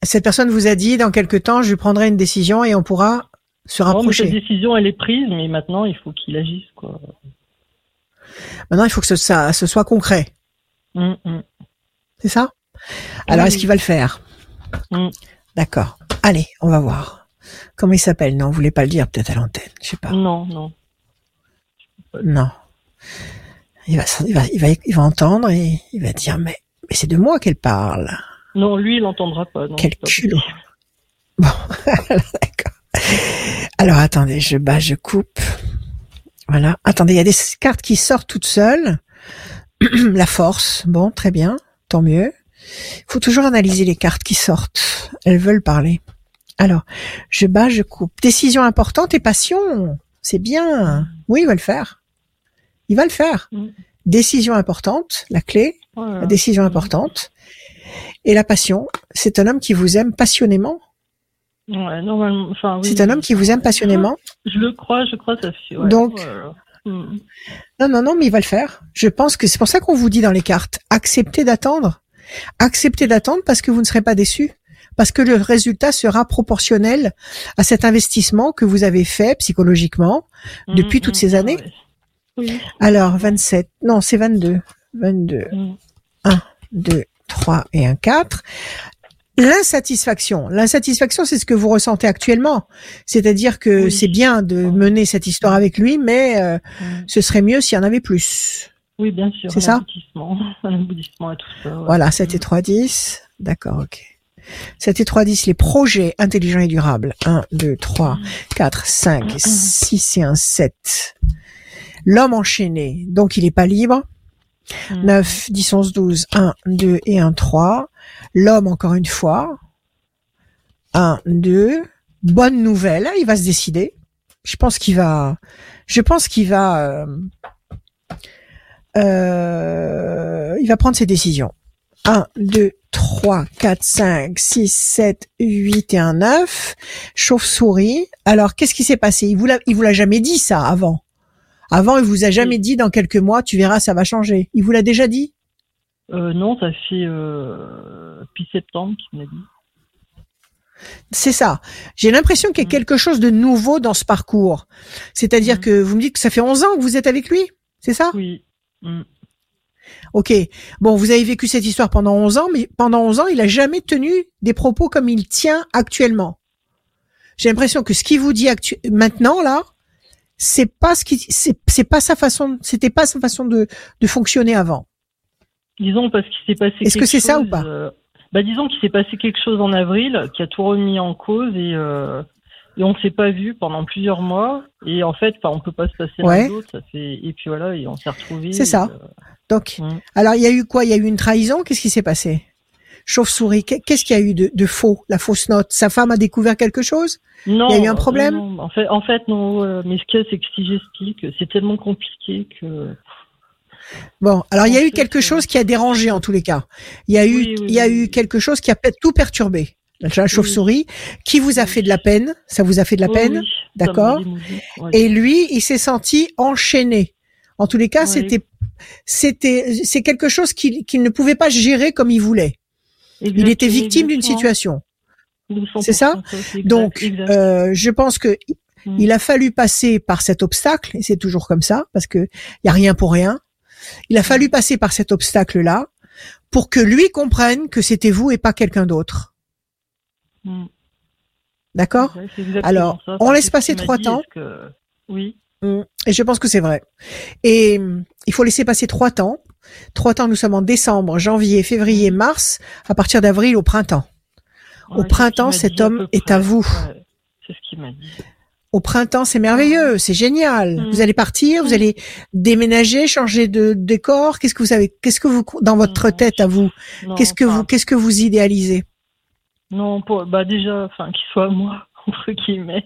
Cette personne vous a dit, dans quelque temps, je prendrai une décision et on pourra se Non, mais cette rapprocher. décision, elle est prise, mais maintenant, il faut qu'il agisse, quoi. Maintenant, il faut que ce, ça, ce soit concret. Hum, hum. C'est ça? Alors, Oui, est-ce qu'il va le faire? Mm. D'accord. Allez, on va voir. Comment il s'appelle? Non, vous voulez pas le dire peut-être à l'antenne. Je sais pas. Non, non. Non. Il va, il va, il va, il va entendre et il va dire mais, mais c'est de moi qu'elle parle. Non, lui, il n'entendra pas. Non, Quel culot. Bon, d'accord. Alors attendez, je bats, je coupe. Voilà. Attendez, il y a des cartes qui sortent toutes seules. La force, bon, très bien, tant mieux. Il faut toujours analyser les cartes qui sortent. Elles veulent parler. Alors, je bats, je coupe. Décision importante et passion. C'est bien. Oui, il va le faire. Il va le faire. Mm. Décision importante, la clé, Voilà. la décision importante. Et la passion, c'est un homme qui vous aime passionnément. Ouais, normalement. Enfin, oui, C'est un homme qui vous aime passionnément. Je le crois, je crois, ça fait. ouais, Donc- voilà. Hmm. Non, non, non, mais il va le faire. Je pense que c'est pour ça qu'on vous dit dans les cartes, acceptez d'attendre. Acceptez d'attendre parce que vous ne serez pas déçus. Parce que le résultat sera proportionnel à cet investissement que vous avez fait psychologiquement. Depuis Hmm, toutes hmm, ces ah années ouais. Oui. Alors, 27. Non, c'est 22. 22. Hmm. 2, 3 et un 4. L'insatisfaction. L'insatisfaction, c'est ce que vous ressentez actuellement. C'est-à-dire que Oui. c'est bien de mener cette histoire avec lui, mais euh, Hmm. ce serait mieux s'il y en avait plus. Oui, bien sûr. C'est ça aboutissement, un aboutissement à tout ça. ouais. Voilà, 7 et 3, 10. D'accord, ok. 7 et 3, 10, les projets intelligents et durables. 1, 2, 3, 4, 5, 6 et un 7. L'homme enchaîné, donc il est pas libre. Hmm. 9, 10, 11, 12, 1, 2 et 1, 3. L'homme, encore une fois. 1, 2. Bonne nouvelle, il va se décider. Je pense qu'il va, je pense qu'il va, euh, euh, il va prendre ses décisions. 1, 2, 3, 4, 5, 6, 7, 8 et un 9. Chauve-souris. Alors, qu'est-ce qui s'est passé? Il vous il vous l'a jamais dit, ça, avant? Avant, il vous a jamais dit, dans quelques mois, tu verras, ça va changer. Il vous l'a déjà dit? Euh, non, ça fait euh, depuis septembre qu'il m'a dit. C'est ça. J'ai l'impression qu'il y a Mm. quelque chose de nouveau dans ce parcours. C'est-à-dire Mm. que vous me dites que ça fait 11 ans que vous êtes avec lui, c'est ça? Oui. Hmm. Ok. Bon, vous avez vécu cette histoire pendant 11 ans, mais pendant 11 ans, il a jamais tenu des propos comme il tient actuellement. J'ai l'impression que ce qu'il vous dit maintenant là, c'est pas ce qui, c'est, c'est pas sa façon, c'était pas sa façon de, de fonctionner avant. Disons parce qu'il s'est passé. Est-ce que c'est ça ou pas euh, Bah disons qu'il s'est passé quelque chose en avril qui a tout remis en cause et euh, et on s'est pas vu pendant plusieurs mois et en fait, enfin on peut pas se passer l'un Ouais. l'autre. Ça fait et puis voilà et on s'est retrouvés. C'est ça. euh, Donc, Mm. alors il y a eu quoi? Il y a eu une trahison? Qu'est-ce qui s'est passé? Chauve-souris, qu'est- qu'est-ce qu'il y a eu de, de faux La fausse note? Sa femme a découvert quelque chose? Non. Il y a eu un problème? non, non. En fait, en fait non. euh, mais ce qu'il y a, c'est que si j'explique, c'est tellement compliqué que. Bon, alors il y a eu quelque euh, chose qui a dérangé en tous les cas. Il y a eu, Oui, oui, il y a eu quelque chose qui a tout perturbé. La chauve-souris, qui vous a fait de la peine, ça vous a fait de la peine, d'accord. Et lui, il s'est senti enchaîné. En tous les cas, c'était, c'était, c'est quelque chose qu'il qu'il ne pouvait pas gérer comme il voulait. Il était victime d'une situation. 200%, C'est ça Donc, euh, je pense que Mm. il a fallu passer par cet obstacle, et c'est toujours comme ça, parce que y a rien pour rien. Il a fallu passer par cet obstacle-là pour que lui comprenne que c'était vous et pas quelqu'un d'autre. Mm. D'accord Ouais, Alors, ça. on laisse passer trois temps. que- Oui. Mm. Et je pense que c'est vrai. Et il faut laisser passer trois temps. Trois temps, nous sommes en décembre, janvier, février, mars, à partir d'avril au printemps. Au Ouais, printemps, cet à homme est près. à vous. Ouais, c'est ce qu'il m'a dit. Au printemps, c'est merveilleux, c'est génial. Mm. Vous allez partir, vous Mm. allez déménager, changer de décor. Qu'est-ce que vous avez Qu'est-ce que vous dans votre Non, tête à vous Qu'est-ce que enfin, vous Qu'est-ce que vous idéalisez? Non, pour, bah déjà, enfin, qu'il soit moi, entre guillemets.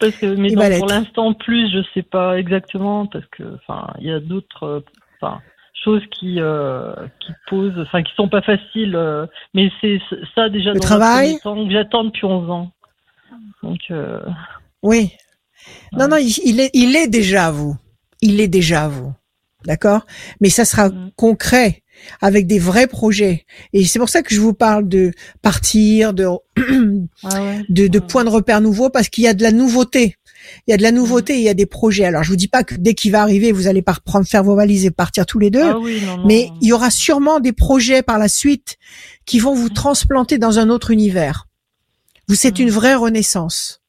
Parce que, mais pour l'instant, plus, je sais pas exactement, parce que, enfin, il y a d'autres, euh, enfin, choses qui, euh, qui posent, enfin, qui sont pas faciles, euh, mais c'est ça déjà Le dans travail que j'attends depuis 11 ans. Donc, euh, Oui. Non, Ouais. non, il, il est, il est déjà à vous. Il est déjà à vous. D'accord? Mais ça sera Mm. concret, avec des vrais projets. Et c'est pour ça que je vous parle de partir, de, ah ouais. de, de Ouais. points de repère nouveaux, parce qu'il y a de la nouveauté. Il y a de la nouveauté, il y a des projets. Alors, je vous dis pas que dès qu'il va arriver, vous allez pas reprendre, faire vos valises et partir tous les deux. Ah oui, non, non, mais il y aura sûrement des projets par la suite qui vont vous transplanter dans un autre univers. Vous, c'est Mm. une vraie renaissance.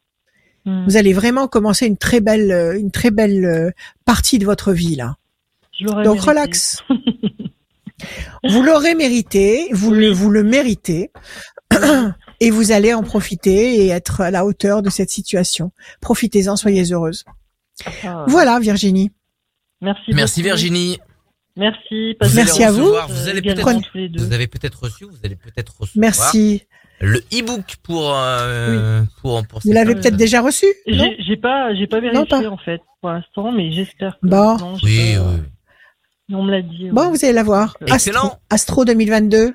Hmm. Vous allez vraiment commencer une très belle, euh, une très belle euh, partie de votre vie là. Je Donc mérité. relax. vous l'aurez mérité, vous le, vous le méritez, et vous allez en profiter et être à la hauteur de cette situation. Profitez-en, soyez heureuse. Ah, Voilà, Virginie. Merci. Merci. Virginie. Merci. Vous Merci à vous. Vous allez vous avez peut-être reçu, vous allez peut-être recevoir Merci. le e-book pour euh, pour pour Vous l'avez peut-être déjà reçu non J'ai j'ai pas, j'ai pas Non, vérifié pas. en fait pour l'instant, mais j'espère que. Bon. non, Oui, oui. On me l'a dit. Bon, ouais. vous allez la voir. Excellent. Astro, Astro 2022.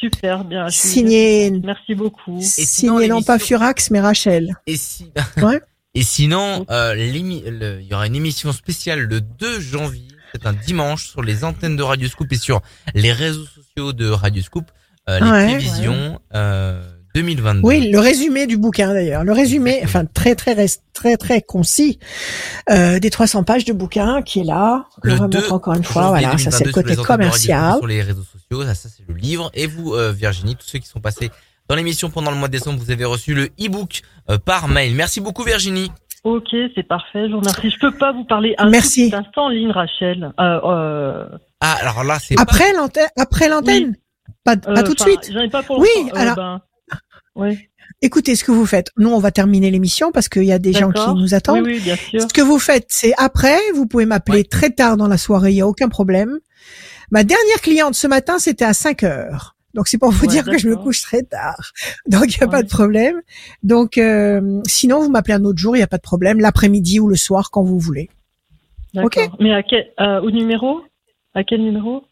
Super, bien. Signé, Merci beaucoup. sinon, signé non pas Furax, mais Rachel. Et si, Ouais. et sinon, euh, il y aura une émission spéciale le 2 janvier. C'est un dimanche sur les antennes de Radio Scoop et sur les réseaux sociaux de Radio Scoop. euh, les Ouais, prévisions euh, 2022. Oui, le résumé du bouquin d'ailleurs. Le résumé, enfin très très très très concis euh, des 300 pages de bouquin qui est là. Le On va 2 montrer encore une fois. Voilà, ça c'est le 2022 sur côté commercial. Sur les réseaux sociaux, ça, ça c'est le livre. Et vous, euh, Virginie, tous ceux qui sont passés dans l'émission pendant le mois de décembre, vous avez reçu le e-book euh, par mail. Merci beaucoup, Virginie. Ok, c'est parfait, je vous remercie. Je peux pas vous parler un Merci. petit instant en ligne, Rachel. Euh, euh, Ah, alors là, c'est pas... Après l'antenne, après l'antenne, pas, pas euh, tout de suite. J'en ai pas pour Oui. Euh, alors- ben, Écoutez ce que vous faites. Nous, on va terminer l'émission parce qu'il y a des gens qui nous attendent. Oui, oui, bien sûr. Ce que vous faites, c'est après, vous pouvez m'appeler très tard dans la soirée, il y a aucun problème. Ma dernière cliente ce matin, c'était à 5 heures. Donc c'est pour vous Ouais, dire que je me couche très tard. Donc il n'y a Ouais. pas de problème. Donc euh, sinon vous m'appelez un autre jour, il n'y a pas de problème, l'après-midi ou le soir quand vous voulez. D'accord. Mais à quel, euh, au numéro? À quel numéro?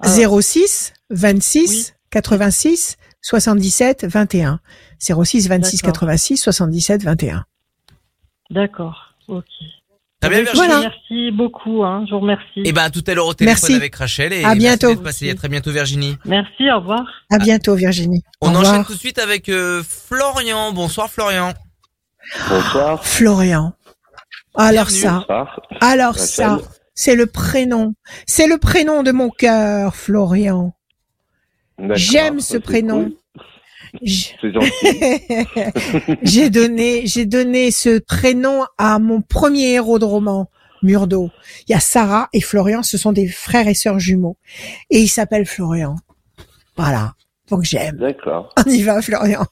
Ah, 06 26 Oui. 86 77 21. 06 26 D'accord. 86 77 21. D'accord. Ok. Très bien, Eh ben, Virginie. Voilà. Merci beaucoup. Hein, je vous remercie. Et ben, à tout à l'heure au téléphone Merci. avec Rachel. Et À merci bientôt. passé. À très bientôt, Virginie. Merci. Au revoir. À bientôt Virginie. On Au enchaîne revoir. tout de suite avec euh, Florian. Bonsoir, Florian. Bonsoir. Florian. Alors Bienvenue. ça, Bonsoir. alors Rachel. ça, c'est le prénom. C'est le prénom de mon cœur, Florian. J'aime ce prénom. cool. J'ai donné, j'ai donné ce prénom à mon premier héros de roman, Murdo. Il y a Sarah et Florian, ce sont des frères et sœurs jumeaux. Et il s'appelle Florian. Voilà. Donc j'aime. D'accord. On y va, Florian.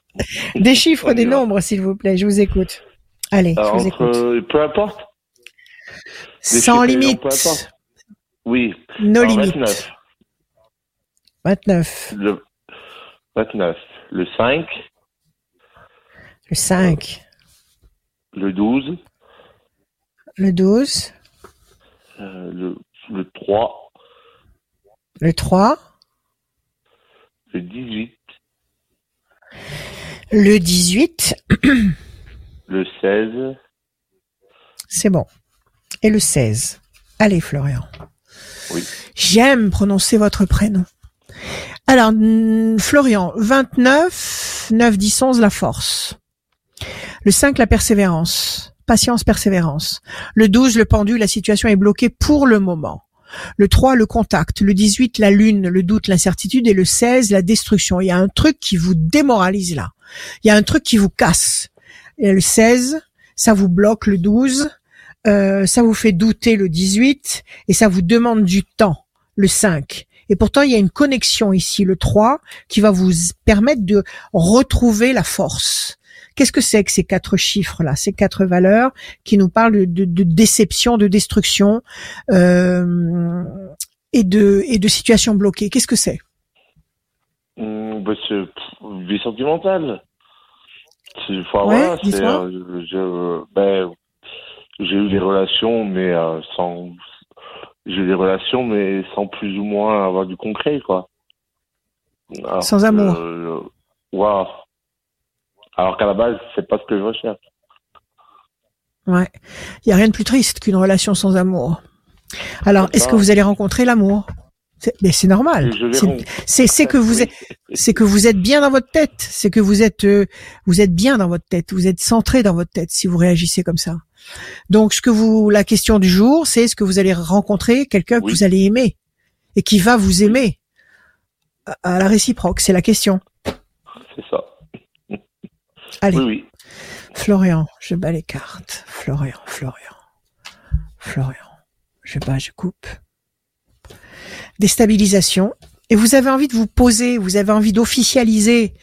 Des chiffres, des nombres, s'il vous plaît. Je vous écoute. Allez, Alors, je vous écoute. peu importe. des Sans chiffres limite. nombres, peu importe. Oui. No Alors, limite. 29. 29. Le 29. Le 5. Le 5. Le 12. Le 12. euh, le, le 3. Le 3. Le 18. Le 18. Le 16. C'est bon. Et le 16. Allez, Florian. Oui. J'aime prononcer votre prénom. Alors, Florian, 29, 9, 10, 11, la force. Le 5, la persévérance. Patience, persévérance. Le 12, le pendu, la situation est bloquée pour le moment. Le 3, le contact. Le 18, la lune, le doute, l'incertitude. Et le 16, la destruction. Il y a un truc qui vous démoralise là. Il y a un truc qui vous casse. Et le 16, ça vous bloque le 12, euh, ça vous fait douter le 18 et ça vous demande du temps le 5. Et pourtant, il y a une connexion ici, le 3, qui va vous permettre de retrouver la force. Qu'est-ce que c'est que ces quatre chiffres-là, ces quatre valeurs qui nous parlent de, déception, de destruction euh, et de et de situation bloquée Qu'est-ce que c'est? Hum, bah, c'est vie sentimentale. C'est, enfin, Ouais, voilà, c'est, euh, je, ben, j'ai eu des relations, mais euh, sans, j'ai des relations, mais sans plus ou moins avoir du concret, quoi. Alors Sans que, amour. euh, Waouh. Alors qu'à la base, c'est pas ce que je recherche. Ouais. Il y a rien de plus triste qu'une relation sans amour. Alors, est-ce que vous allez rencontrer l'amour? Mais c'est normal. C'est-. C'est que vous êtes c'est que vous êtes bien dans votre tête, c'est que vous êtes euh, vous êtes bien dans votre tête, vous êtes centré dans votre tête si vous réagissez comme ça. Donc ce que vous la question du jour, c'est est-ce que vous allez rencontrer quelqu'un que vous allez aimer et qui va vous aimer à, à la réciproque, c'est la question. C'est ça. Allez, Oui, oui. Florian, je bats les cartes. Florian, Florian. Florian. Je bats, je coupe. Déstabilisation. Et vous avez envie de vous poser, vous avez envie d'officialiser.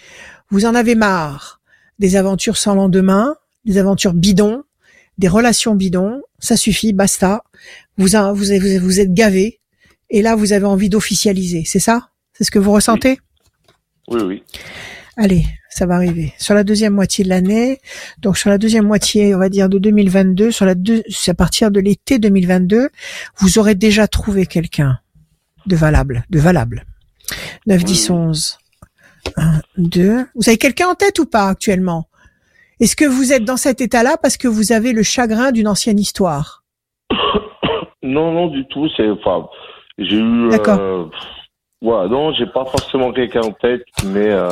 Vous en avez marre des aventures sans lendemain, des aventures bidons, des relations bidons. Ça suffit, basta. Vous, en- vous, vous, vous êtes gavé. Et là, vous avez envie d'officialiser. C'est ça? C'est ce que vous ressentez? Oui, oui. Allez, ça va arriver. Sur la deuxième moitié de l'année, donc sur la deuxième moitié, on va dire de 2022, sur la deux, à partir de l'été 2022, vous aurez déjà trouvé quelqu'un de valable, de valable. 9, 10, 11. 1, 2. Vous avez quelqu'un en tête ou pas actuellement? Est-ce que vous êtes dans cet état-là parce que vous avez le chagrin d'une ancienne histoire? Non, non, du tout. C'est, enfin, j'ai eu. D'accord. Euh, non, j'ai pas forcément quelqu'un en tête, mais euh,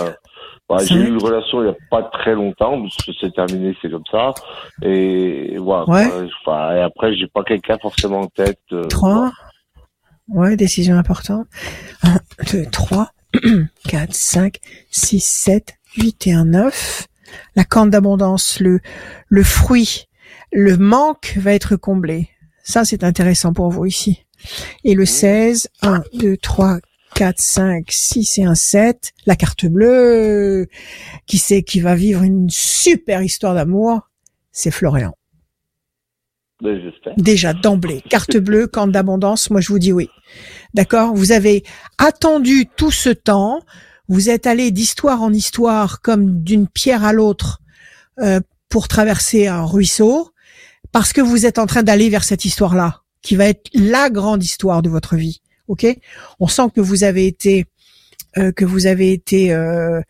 voilà, j'ai eu une relation il y a pas très longtemps, parce que c'est terminé, c'est comme ça. Et voilà. Ouais. et après, j'ai pas quelqu'un forcément en tête. euh, 3. Ouais, décision importante. 1, 2, 3, 4, 5, 6, 7, 8 et un 9. La corne d'abondance, le, le fruit, le manque va être comblé. Ça, c'est intéressant pour vous ici. Et le 16, 1, 2, 3, 4, 5, 6 et un 7. La carte bleue, qui c'est qui va vivre une super histoire d'amour? C'est Florian. Ben. Déjà d'emblée, carte bleue, camp d'abondance, moi je vous dis oui. D'accord? Vous avez attendu tout ce temps, vous êtes allé d'histoire en histoire comme d'une pierre à l'autre euh, pour traverser un ruisseau, parce que vous êtes en train d'aller vers cette histoire-là, qui va être la grande histoire de votre vie. Ok? On sent que vous avez été, euh, que vous avez été euh,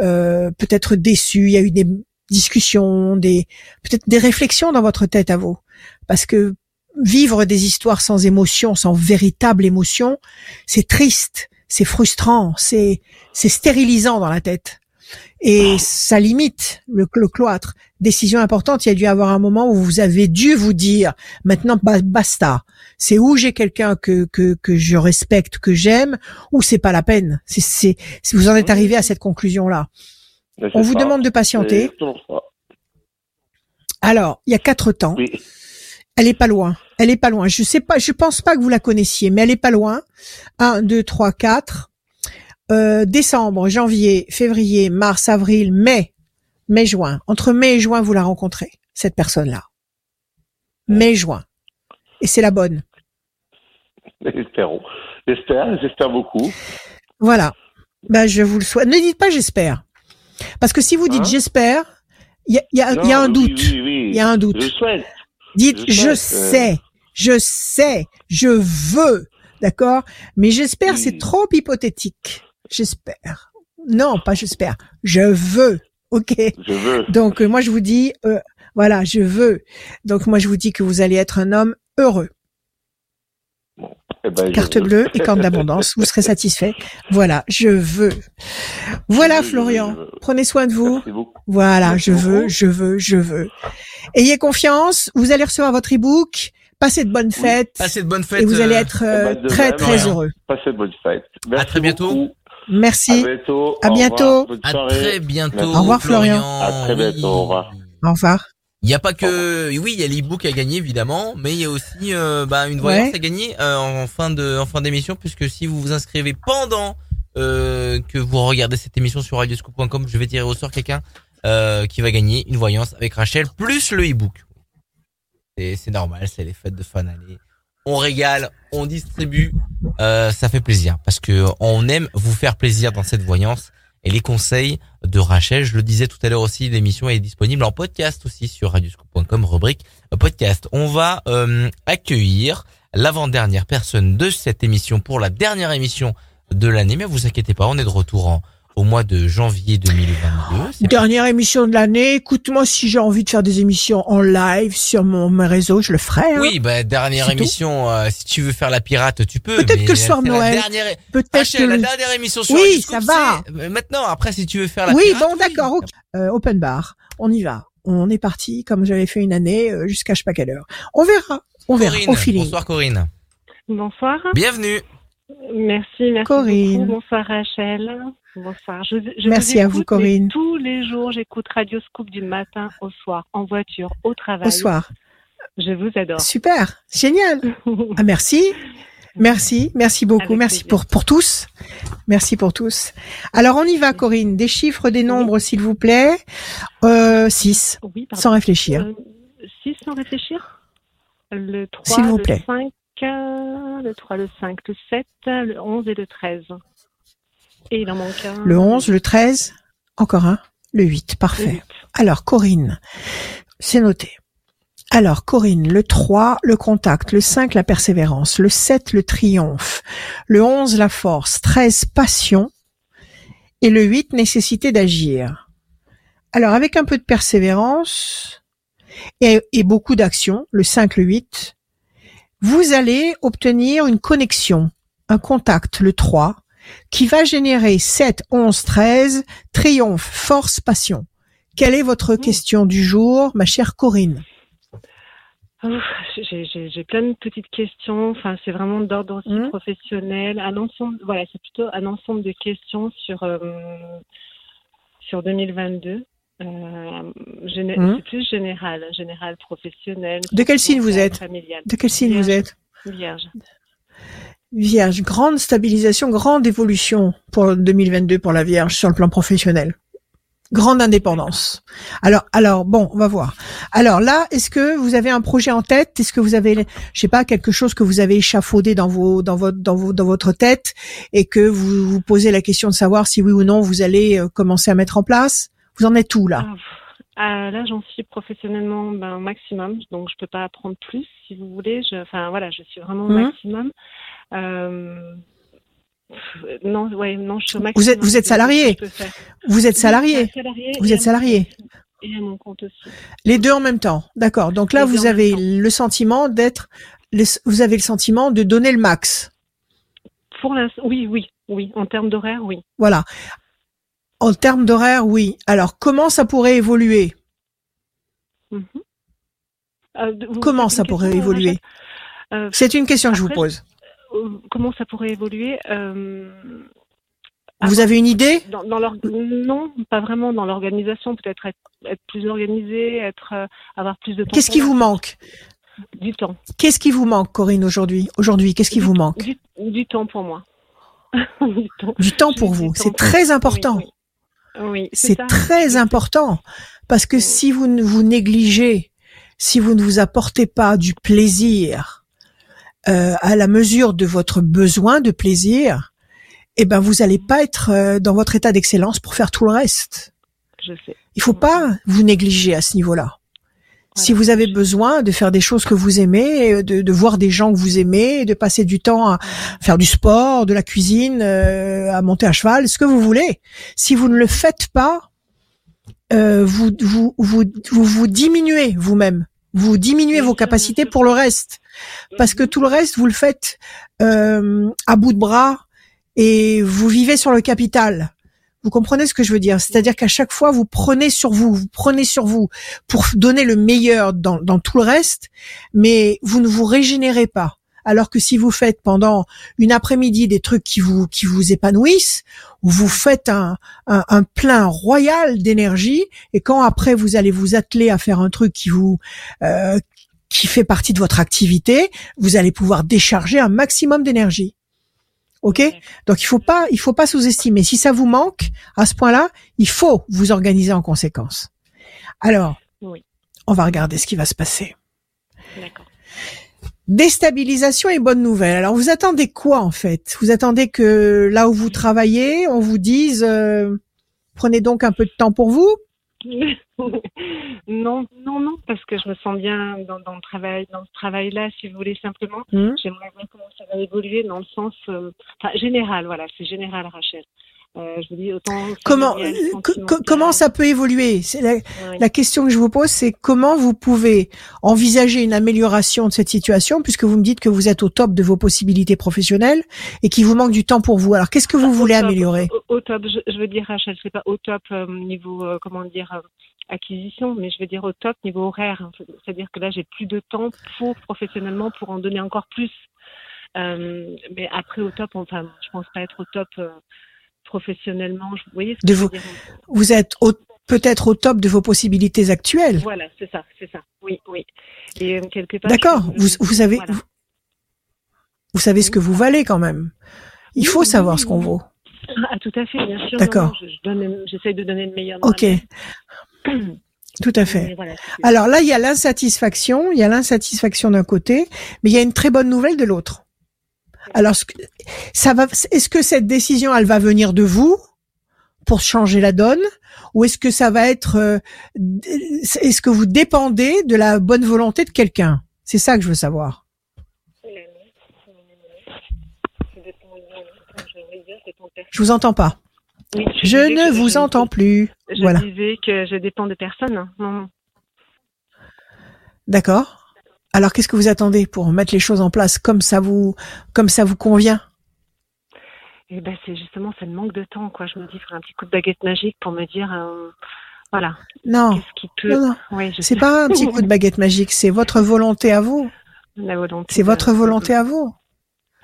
euh, peut-être déçu. Il y a eu des discussions, des peut-être des réflexions dans votre tête à vous parce que vivre des histoires sans émotion, sans véritable émotion, c'est triste, c'est frustrant, c'est c'est stérilisant dans la tête. Et ça limite le, le cloître. Décision importante, il y a dû y avoir un moment où vous avez dû vous dire maintenant ba- basta. C'est où j'ai quelqu'un que, que que je respecte, que j'aime, ou c'est pas la peine? C'est c'est vous en êtes arrivé à cette conclusion là. Mais On vous ça. demande de patienter. Alors, il y a quatre temps. Oui. Elle est pas loin. Elle est pas loin. Je sais pas, je pense pas que vous la connaissiez, mais elle est pas loin. 1, 2, 3, 4. Euh, décembre, janvier, février, mars, avril, mai, mai, juin. Entre mai et juin, vous la rencontrez, cette personne-là. Mai, juin. Et c'est la bonne. Espérons. J'espère, j'espère beaucoup. Voilà. Ben, je vous le souhaite. Ne dites pas j'espère. Parce que si vous dites Hein j'espère, il y a, il y a- il y a Non, un doute. Oui, oui. Il y a un doute. Je souhaite. Dites Je sais, je sais, je veux, d'accord? Mais j'espère, c'est trop hypothétique. J'espère. Non, pas j'espère. Je veux. Ok? Je veux. Donc euh, moi je vous dis, euh, voilà, je veux. Donc moi je vous dis que vous allez être un homme heureux. Eh ben, Carte veux. bleue et corne d'abondance. Vous serez satisfait. Voilà, je veux. Voilà, Je veux, je Florian. veux. Prenez soin de vous. Merci beaucoup. Voilà, Merci je veux, beaucoup. je veux, je veux. Ayez confiance. Vous allez recevoir votre e-book. Passez de bonnes fêtes. Passez de bonnes fêtes. et vous allez euh, être euh, Eh ben, de très même, très Florian. heureux. Passez de bonnes fêtes. Merci À très bientôt. beaucoup. À Merci. bientôt. À Au bientôt. À très bientôt. Merci. Au revoir, Florian. À très bientôt, au revoir. Au revoir. Il n'y a pas que, oui, il y a l'e-book à gagner évidemment, mais il y a aussi euh, bah, une voyance Ouais. à gagner euh, en fin de en fin d'émission, puisque si vous vous inscrivez pendant euh, que vous regardez cette émission sur radioscoop.com, je vais tirer au sort quelqu'un euh, qui va gagner une voyance avec Rachel plus le e-book. C'est c'est normal, c'est les fêtes de fin d'année. On régale, on distribue, euh, ça fait plaisir parce que on aime vous faire plaisir dans cette voyance. Et les conseils de Rachel, je le disais tout à l'heure aussi, l'émission est disponible en podcast aussi sur radioscoop.com, rubrique podcast. On va euh, accueillir l'avant-dernière personne de cette émission pour la dernière émission de l'année. Mais vous inquiétez pas, on est de retour en, au mois de janvier 2022. C'est Dernière émission de l'année. Écoute-moi, si j'ai envie de faire des émissions en live sur mon mes réseaux, je le ferai. hein. Oui, bah dernière C'est émission. euh, si tu veux faire la pirate, tu peux. Peut-être mais que le soir Noël. dernière- Peut-être que la dernière émission sur Oui, ça va. c'est- euh, Maintenant, après, si tu veux faire la Oui, pirate, bon, d'accord. ok. Euh, open bar. On y va. On est parti, comme j'avais fait une année, euh, jusqu'à je sais pas quelle heure. On verra. On verra. Corinne, Au feeling. bonsoir Corinne. Bonsoir. Bienvenue. Merci, merci Corinne. beaucoup. Bonsoir Rachel. Bonsoir. Je, je Merci vous à vous, Corinne. Tous les jours, j'écoute Radio Scoop du matin au soir, en voiture, au travail. Au soir. Je vous adore. Super. Génial. Ah, merci. Merci. Merci beaucoup. Avec Merci plaisir. pour, pour tous. Merci pour tous. Alors, on y va, Corinne. Des chiffres, des nombres, s'il vous plaît. Euh, 6. Oui, pardon. Sans réfléchir. Euh, six sans réfléchir Le 3, S'il vous le plaît. 5, euh, le 3, le 5, le 7, le 11 et le 13. Et il en manque un. Le 11, le 13. Encore un. Le 8. Le Parfait. 8. Alors, Corinne, c'est noté. Alors, Corinne, le 3, le contact, le 5, la persévérance, le 7, le triomphe, le 11, la force, 13, passion, et le 8, nécessité d'agir. Alors, avec un peu de persévérance et, et beaucoup d'action, le 5, le 8, vous allez obtenir une connexion, un contact, le 3, qui va générer 7, 11, 13, triomphe, force, passion. Quelle est votre question du jour, ma chère Corinne? Ouf, J'ai plein de petites questions. Enfin, c'est vraiment d'ordre aussi Mhm. professionnel. Un ensemble, voilà, c'est plutôt un ensemble de questions sur euh, sur 2022. Euh, géné- Mhm. C'est plus général, général professionnel. De quel signe vous êtes familial. De quel signe vous Vierge. êtes Vierge. Vierge, grande stabilisation, grande évolution pour 2022 pour la Vierge sur le plan professionnel. Grande indépendance. Alors, alors bon, on va voir. Alors là, est-ce que vous avez un projet en tête? Est-ce que vous avez, je sais pas, quelque chose que vous avez échafaudé dans vos, dans votre, dans vos, dans votre tête et que vous vous posez la question de savoir si oui ou non vous allez euh, commencer à mettre en place? Vous en êtes où là? Ah. Ah, là, j'en suis professionnellement ben, au maximum, donc je peux pas apprendre plus, si vous voulez. Je, enfin, voilà, je suis vraiment au Mhm. maximum. Euh, non, ouais, non, je suis au maximum. Vous êtes- vous êtes salarié. Vous êtes salarié Vous êtes salarié. Et à mon compte aussi. Les deux en même temps, d'accord. Donc là, Les vous avez le sentiment d'être, vous avez le sentiment de donner le max. Pour l'instant, oui, oui, oui. En termes d'horaire, oui. Voilà. En termes d'horaire, oui. Alors, comment ça pourrait évoluer? Mhm. Euh, Comment ça pourrait question, évoluer? Euh, C'est une question que je vous pose. euh, Comment ça pourrait évoluer euh, Vous avez une idée? Dans, dans l'or- non, pas vraiment dans l'organisation, peut-être être, être plus organisé, être euh, avoir plus de temps. Qu'est-ce qui vous manque? Du temps. Qu'est-ce qui vous manque, Corinne, aujourd'hui? Aujourd'hui, qu'est-ce qui Du- vous manque? du, du temps pour moi. du temps. Du temps J'ai pour vous. C'est très important. Oui, oui. Oui, C'est très important parce que si vous ne vous négligez, si vous ne vous apportez pas du plaisir euh, à la mesure de votre besoin de plaisir, eh ben vous allez pas être euh, dans votre état d'excellence pour faire tout le reste. Je sais. Il faut pas vous négliger à ce niveau-là. Si vous avez besoin de faire des choses que vous aimez, de, de voir des gens que vous aimez, de passer du temps à faire du sport, de la cuisine, euh, à monter à cheval, ce que vous voulez. Si vous ne le faites pas, euh, vous, vous, vous, vous vous diminuez vous-même. Vous diminuez vos capacités pour le reste. Parce que tout le reste, vous le faites euh, à bout de bras et vous vivez sur le capital. Vous comprenez ce que je veux dire? C'est-à-dire qu'à chaque fois, vous prenez sur vous, vous prenez sur vous pour donner le meilleur dans, tout le reste, mais vous ne vous régénérez pas. Alors que si vous faites pendant une après-midi des trucs qui vous qui vous épanouissent, vous faites un, un, un plein royal d'énergie, et quand après vous allez vous atteler à faire un truc qui vous euh, qui fait partie de votre activité, vous allez pouvoir décharger un maximum d'énergie. Ok? Donc il faut pas il faut pas sous-estimer. Si ça vous manque à ce point-là, il faut vous organiser en conséquence. Alors, Oui. on va regarder ce qui va se passer. D'accord. Déstabilisation et bonne nouvelle. Alors vous attendez quoi en fait? Vous attendez que là où vous travaillez, on vous dise euh, prenez donc un peu de temps pour vous? non, non, non, parce que je me sens bien dans, dans le travail, dans ce travail-là, si vous voulez simplement. Hmm J'aimerais voir comment ça va évoluer dans le sens, euh, enfin général, voilà, c'est général, Rachel. Euh, je vous dis autant. Comment euh, comment ça peut évoluer? C'est la, Oui. la question que je vous pose, c'est comment vous pouvez envisager une amélioration de cette situation, puisque vous me dites que vous êtes au top de vos possibilités professionnelles et qu'il vous manque du temps pour vous. Alors qu'est-ce que vous voulez top, améliorer? au, au top, je, je veux dire, Rachel, c'est pas au top euh, niveau, euh, comment dire, euh, acquisition, mais je veux dire au top niveau horaire. C'est-à-dire que là, j'ai plus de temps pour professionnellement pour en donner encore plus. Euh, mais après au top, enfin, je pense pas être au top euh, professionnellement. Je- Vous voyez ce que De je veux vos- dire Vous êtes peut-être au top de vos possibilités actuelles. Voilà, c'est ça, c'est ça. Oui, oui. Et euh, quelque part. D'accord. Vous, vous savez, voilà. vous, vous savez ce que vous valez quand même. Il Oui, faut oui, savoir ce qu'on vaut. Ah, tout à fait, bien sûr. D'accord. Je- J'essaie de donner le meilleur. Ok. Tout à fait. Voilà, Alors là, il y a l'insatisfaction, il y a l'insatisfaction d'un côté, mais il y a une très bonne nouvelle de l'autre. Alors, ça va, est-ce que cette décision, elle va venir de vous pour changer la donne? Ou est-ce que ça va être euh, est-ce que vous dépendez de la bonne volonté de quelqu'un? C'est ça que je veux savoir. Je vous entends pas. Oui, Je ne vous je- entends plus. Je Voilà. disais que je dépends de personne. D'accord. Alors qu'est-ce que vous attendez pour mettre les choses en place comme ça vous comme ça vous convient? Et ben c'est justement c'est le manque de temps quoi. Je me dis faire un petit coup de baguette magique pour me dire euh, voilà Non. qu'est-ce qui peut. Non, non. Oui, C'est pas un petit coup de baguette magique, c'est votre volonté à vous. La volonté. C'est votre volonté à vous.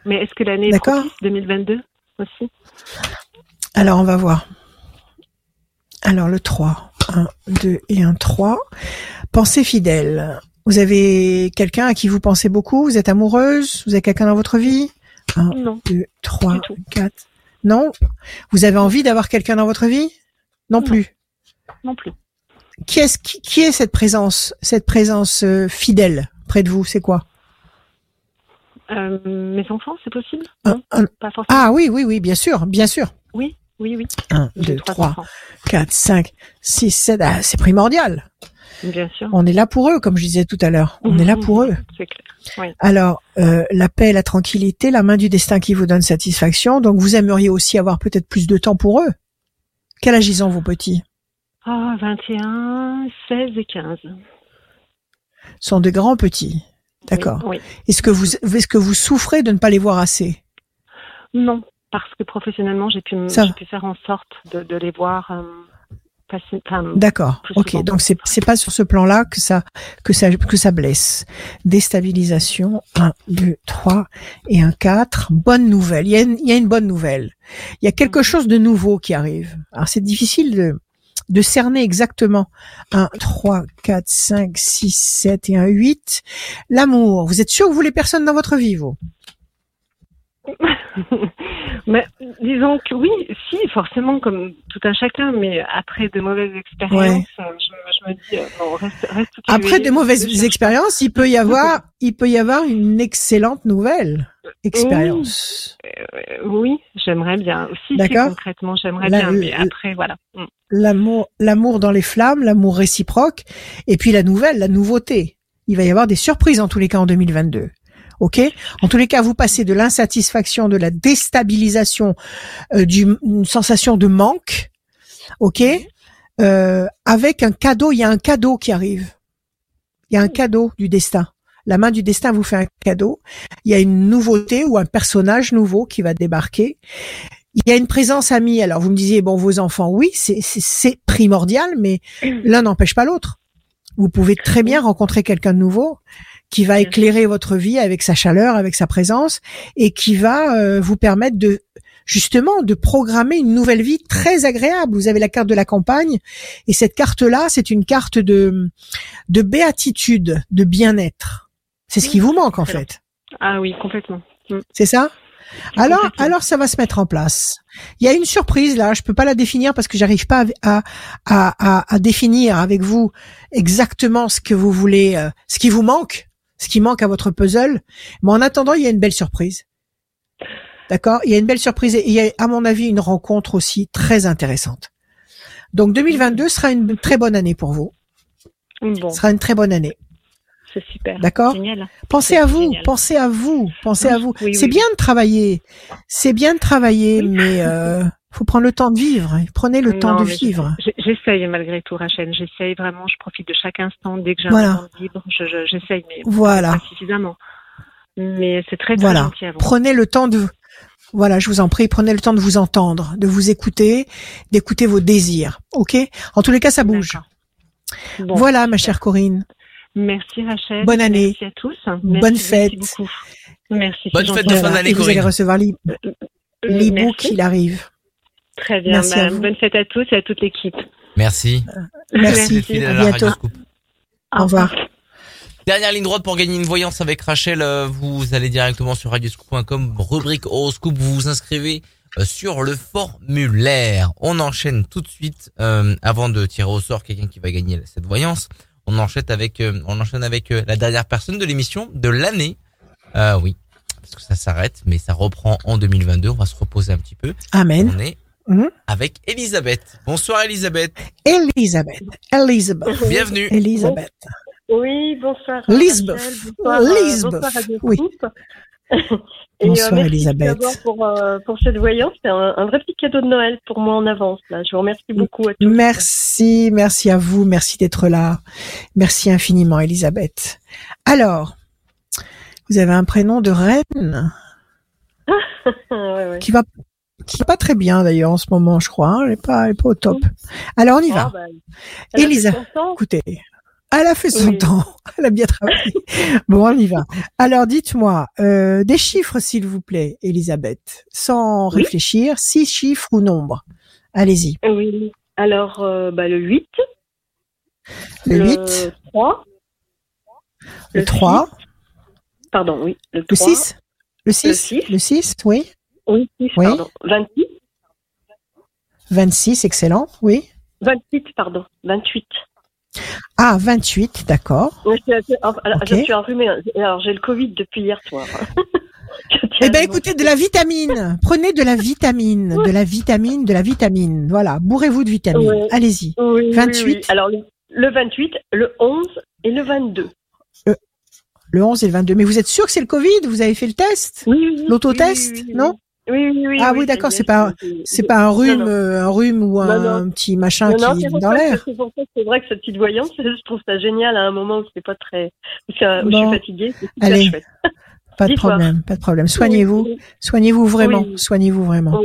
Mais est-ce que l'année est D'accord. propice 2022 aussi? Alors on va voir. Alors le 3. 1, 2 et un 3. Pensée fidèle. Vous avez quelqu'un à qui vous pensez beaucoup? Vous êtes amoureuse? Vous avez quelqu'un dans votre vie? 1, Non. 2, 3, Du tout. 4. Non? Vous avez envie d'avoir quelqu'un dans votre vie? Non Non. plus. Non plus. Qui est, qui, qui est cette présence, cette présence euh, fidèle près de vous? C'est quoi? Euh, mes enfants, c'est possible? Un- Non, un- pas forcément. Ah oui, oui, oui, bien sûr, bien sûr. Oui, oui, oui. 1, J'ai 2, trois 3, enfants. 4, 5, 6, 7. Ah, c'est primordial. Bien sûr. On est là pour eux, comme je disais tout à l'heure. On est là pour eux. C'est clair. Oui. Alors, euh, la paix, la tranquillité, la main du destin qui vous donne satisfaction. Donc, vous aimeriez aussi avoir peut-être plus de temps pour eux. Quel âge ils ont, vos petits? Ah, 21, 16 et 15. Ce sont de grands petits. D'accord. Oui. Est-ce que vous, est-ce que vous souffrez de ne pas les voir assez? Non, parce que professionnellement, j'ai pu, pu faire en sorte de, de les voir euh, D'accord. Ok. Donc c'est c'est pas sur ce plan-là que ça que ça que ça blesse. Déstabilisation. 1, 2, 3 et un 4. Bonne nouvelle. Il y a une, il y a une bonne nouvelle. Il y a quelque chose de nouveau qui arrive. Alors c'est difficile de de cerner exactement 1, 3, 4, 5, 6, 7 et un 8. L'amour. Vous êtes sûr que vous voulez personne dans votre vie, vous? mais disons que oui, si, forcément, comme tout un chacun, mais après de mauvaises expériences, je, je me dis, euh, non, reste, Après de mauvaises expériences, il peut y avoir, il peut y avoir une excellente nouvelle expérience. Euh, oui, j'aimerais bien. Aussi, si, D'accord. concrètement, j'aimerais bien, mais après, voilà. Mm. L'amour, l'amour dans les flammes, l'amour réciproque, et puis la nouvelle, la nouveauté. Il va y avoir des surprises en tous les cas en 2022. Ok En tous les cas, vous passez de l'insatisfaction, de la déstabilisation, euh, d'une sensation de manque, ok euh, Avec un cadeau, il y a un cadeau qui arrive. Il y a un cadeau du destin. La main du destin vous fait un cadeau. Il y a une nouveauté ou un personnage nouveau qui va débarquer. Il y a une présence amie. Alors vous me disiez bon vos enfants, oui, c'est primordial, mais l'un n'empêche pas l'autre. Vous pouvez très bien rencontrer quelqu'un de nouveau qui va éclairer votre vie avec sa chaleur, avec sa présence, et qui va euh, vous permettre de justement de programmer une nouvelle vie très agréable. Vous avez la carte de la campagne, et cette carte-là, c'est une carte de de béatitude, de bien-être. C'est ce qui vous manque en fait. Ah oui, complètement. Mm. C'est ça? Alors, alors ça va se mettre en place. Il y a une surprise là, je peux pas la définir parce que j'arrive pas à, à, à, à définir avec vous exactement ce que vous voulez, euh, ce qui vous manque, ce qui manque à votre puzzle. Mais en attendant, il y a une belle surprise. D'accord? Il y a une belle surprise et il y a, à mon avis, une rencontre aussi très intéressante. Donc 2022 sera une très bonne année pour vous. Bon, sera une très bonne année. c'est super. D'accord? Pensez à vous, génial. pensez à vous, pensez à vous. Oui, c'est oui, bien de travailler, c'est bien de travailler, mais euh, faut prendre le temps de vivre. Prenez le temps de vivre. J'essaye malgré tout, Rachel. J'essaye vraiment. Je profite de chaque instant. Dès que j'ai Voilà. un moment de libre, je- je- j'essaye, mais Voilà, pas suffisamment. Mais c'est très, très voilà. gentil à vous. Prenez le temps de, voilà, je vous en prie, prenez le temps de vous entendre, de vous écouter, d'écouter vos désirs. Ok? En tous les cas, ça bouge. Bon, voilà, ma chère Corinne. Merci Rachel. Bonne année. Merci à tous. Bonne fête. Merci beaucoup. Merci. Bonne fête de fin d'année, Et vous allez Corinne. recevoir l'e- l'e-book, merci. il arrive. Très bien. Merci à vous. bonne fête à tous et à toute l'équipe. Merci. Merci. Vous êtes fidèle À à bientôt. Au revoir. Dernière ligne droite pour gagner une voyance avec Rachel. euh, Vous allez directement sur radioscoop.com, rubrique horoscope, vous vous inscrivez euh, sur le formulaire. On enchaîne tout de suite, euh, avant de tirer au sort quelqu'un qui va gagner cette voyance. On enchaîne avec, euh, on enchaîne avec euh, la dernière personne de l'émission de l'année. Euh, oui, parce que ça s'arrête, mais ça reprend en 2022. On va se reposer un petit peu. Amen. On est Mhm. avec Elisabeth. Bonsoir Elisabeth. Elisabeth. Elisabeth. Bienvenue. Elisabeth. Oui, bonsoir. Lisbeth. Bonsoir, euh, Lisbeth. Oui. Et Bonsoir, merci Elisabeth. pour, euh, pour cette voyance. C'est un, un vrai petit cadeau de Noël pour moi en avance. Là. Je vous remercie beaucoup à tous. Merci, merci à vous, merci d'être là. Merci infiniment, Elisabeth. Alors, vous avez un prénom de reine Ouais, ouais. qui va qui va pas très bien d'ailleurs en ce moment, je crois. hein. Elle est pas, elle est pas au top. Alors on y Ah, va. bah, elle a fait Elisa. Écoutez, elle a fait son Oui. temps. Elle a bien travaillé. bon, on y va. Alors dites-moi euh, des chiffres, s'il vous plaît, Elisabeth, sans Oui. réfléchir. Six chiffres ou nombres. Allez-y. Oui. Alors, euh, bah, le 8. Le, le 8, 3. le 3, Pardon, oui. Le, le 3, 6, le 6, six. le 6, oui. Oui, 6, Oui. pardon. 26. 26, excellent, oui. 28, pardon. 28. Ah, 28, d'accord. Je suis, alors, je suis enrhumée. Alors, j'ai le Covid depuis hier soir. Tiens Eh le écoutez, de la vitamine. Prenez de la vitamine, de la vitamine, de la vitamine. Voilà, bourrez-vous de vitamine. Allez-y. Oui, oui, 28. oui. Alors, le, le 28, le 11 et le 22. Le 11 et le 22. Mais vous êtes sûr que c'est le Covid? Vous avez fait le test? L'autotest, non? Oui, oui, oui. Ah oui, d'accord, c'est pas- C'est pas un rhume, euh, un rhume ou un, non. petit machin qui est dans l'air. C'est vrai que cette petite voyance, je trouve ça génial à un moment où c'est pas très, où, je suis fatiguée. Allez. chouette. Pas de problème, pas de problème. Soignez-vous, Oui, soignez-vous vraiment, soignez-vous vraiment.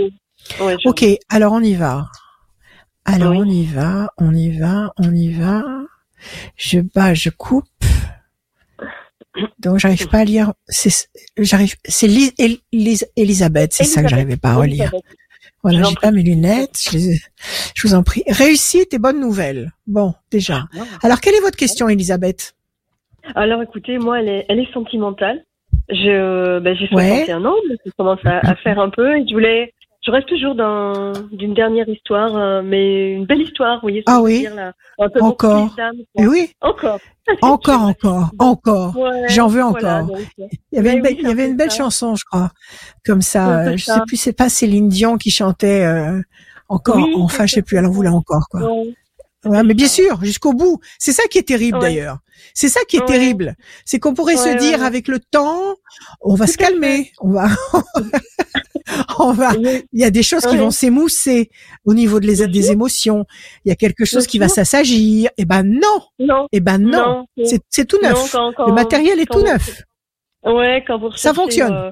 Ok, alors on y va. Alors on y va, on y va, on y va. Je bats, je coupe. Donc j'arrive pas à lire. C'est, j'arrive. C'est Lis- El- Lis- Elisabeth, c'est ça que j'arrivais pas à relire. Elisabeth. Voilà, j'ai pas mes lunettes. Je, les je vous en prie. Réussite et bonne nouvelle. Bon, déjà. Alors quelle est votre question, Elisabeth Alors écoutez, moi, elle est, elle est sentimentale. Je, ben, j'ai Ouais. 61 ans, donc je commence à, à faire un peu. Et je voulais, je reste toujours dans d'une dernière histoire, euh, mais une belle histoire, vous voyez ce que Ah oui. dire, là. Encore. oui, Encore. encore, encore, encore. Ouais, J'en veux voilà, encore. donc, euh, Il y avait une belle, oui, il y avait c'est une belle ça. chanson, je crois, comme ça. Je ça. sais plus, c'est pas Céline Dion qui chantait euh, encore, Oui, enfin, je sais plus. Alors vous là encore, quoi. ouais. Ouais, mais bien sûr, jusqu'au bout. C'est ça qui est terrible Ouais. d'ailleurs. C'est ça qui est Ouais. terrible. C'est qu'on pourrait se dire avec le temps, on va Tout se calmer, on va, on va. Il y a des choses qui vont s'émousser au niveau de les, des émotions. Il y a quelque chose qui va s'assagir. Eh ben non, Non, eh ben non. non, C'est tout neuf. non, quand- quand- le matériel est tout neuf. Ouais, quand vous Ça fonctionne. euh,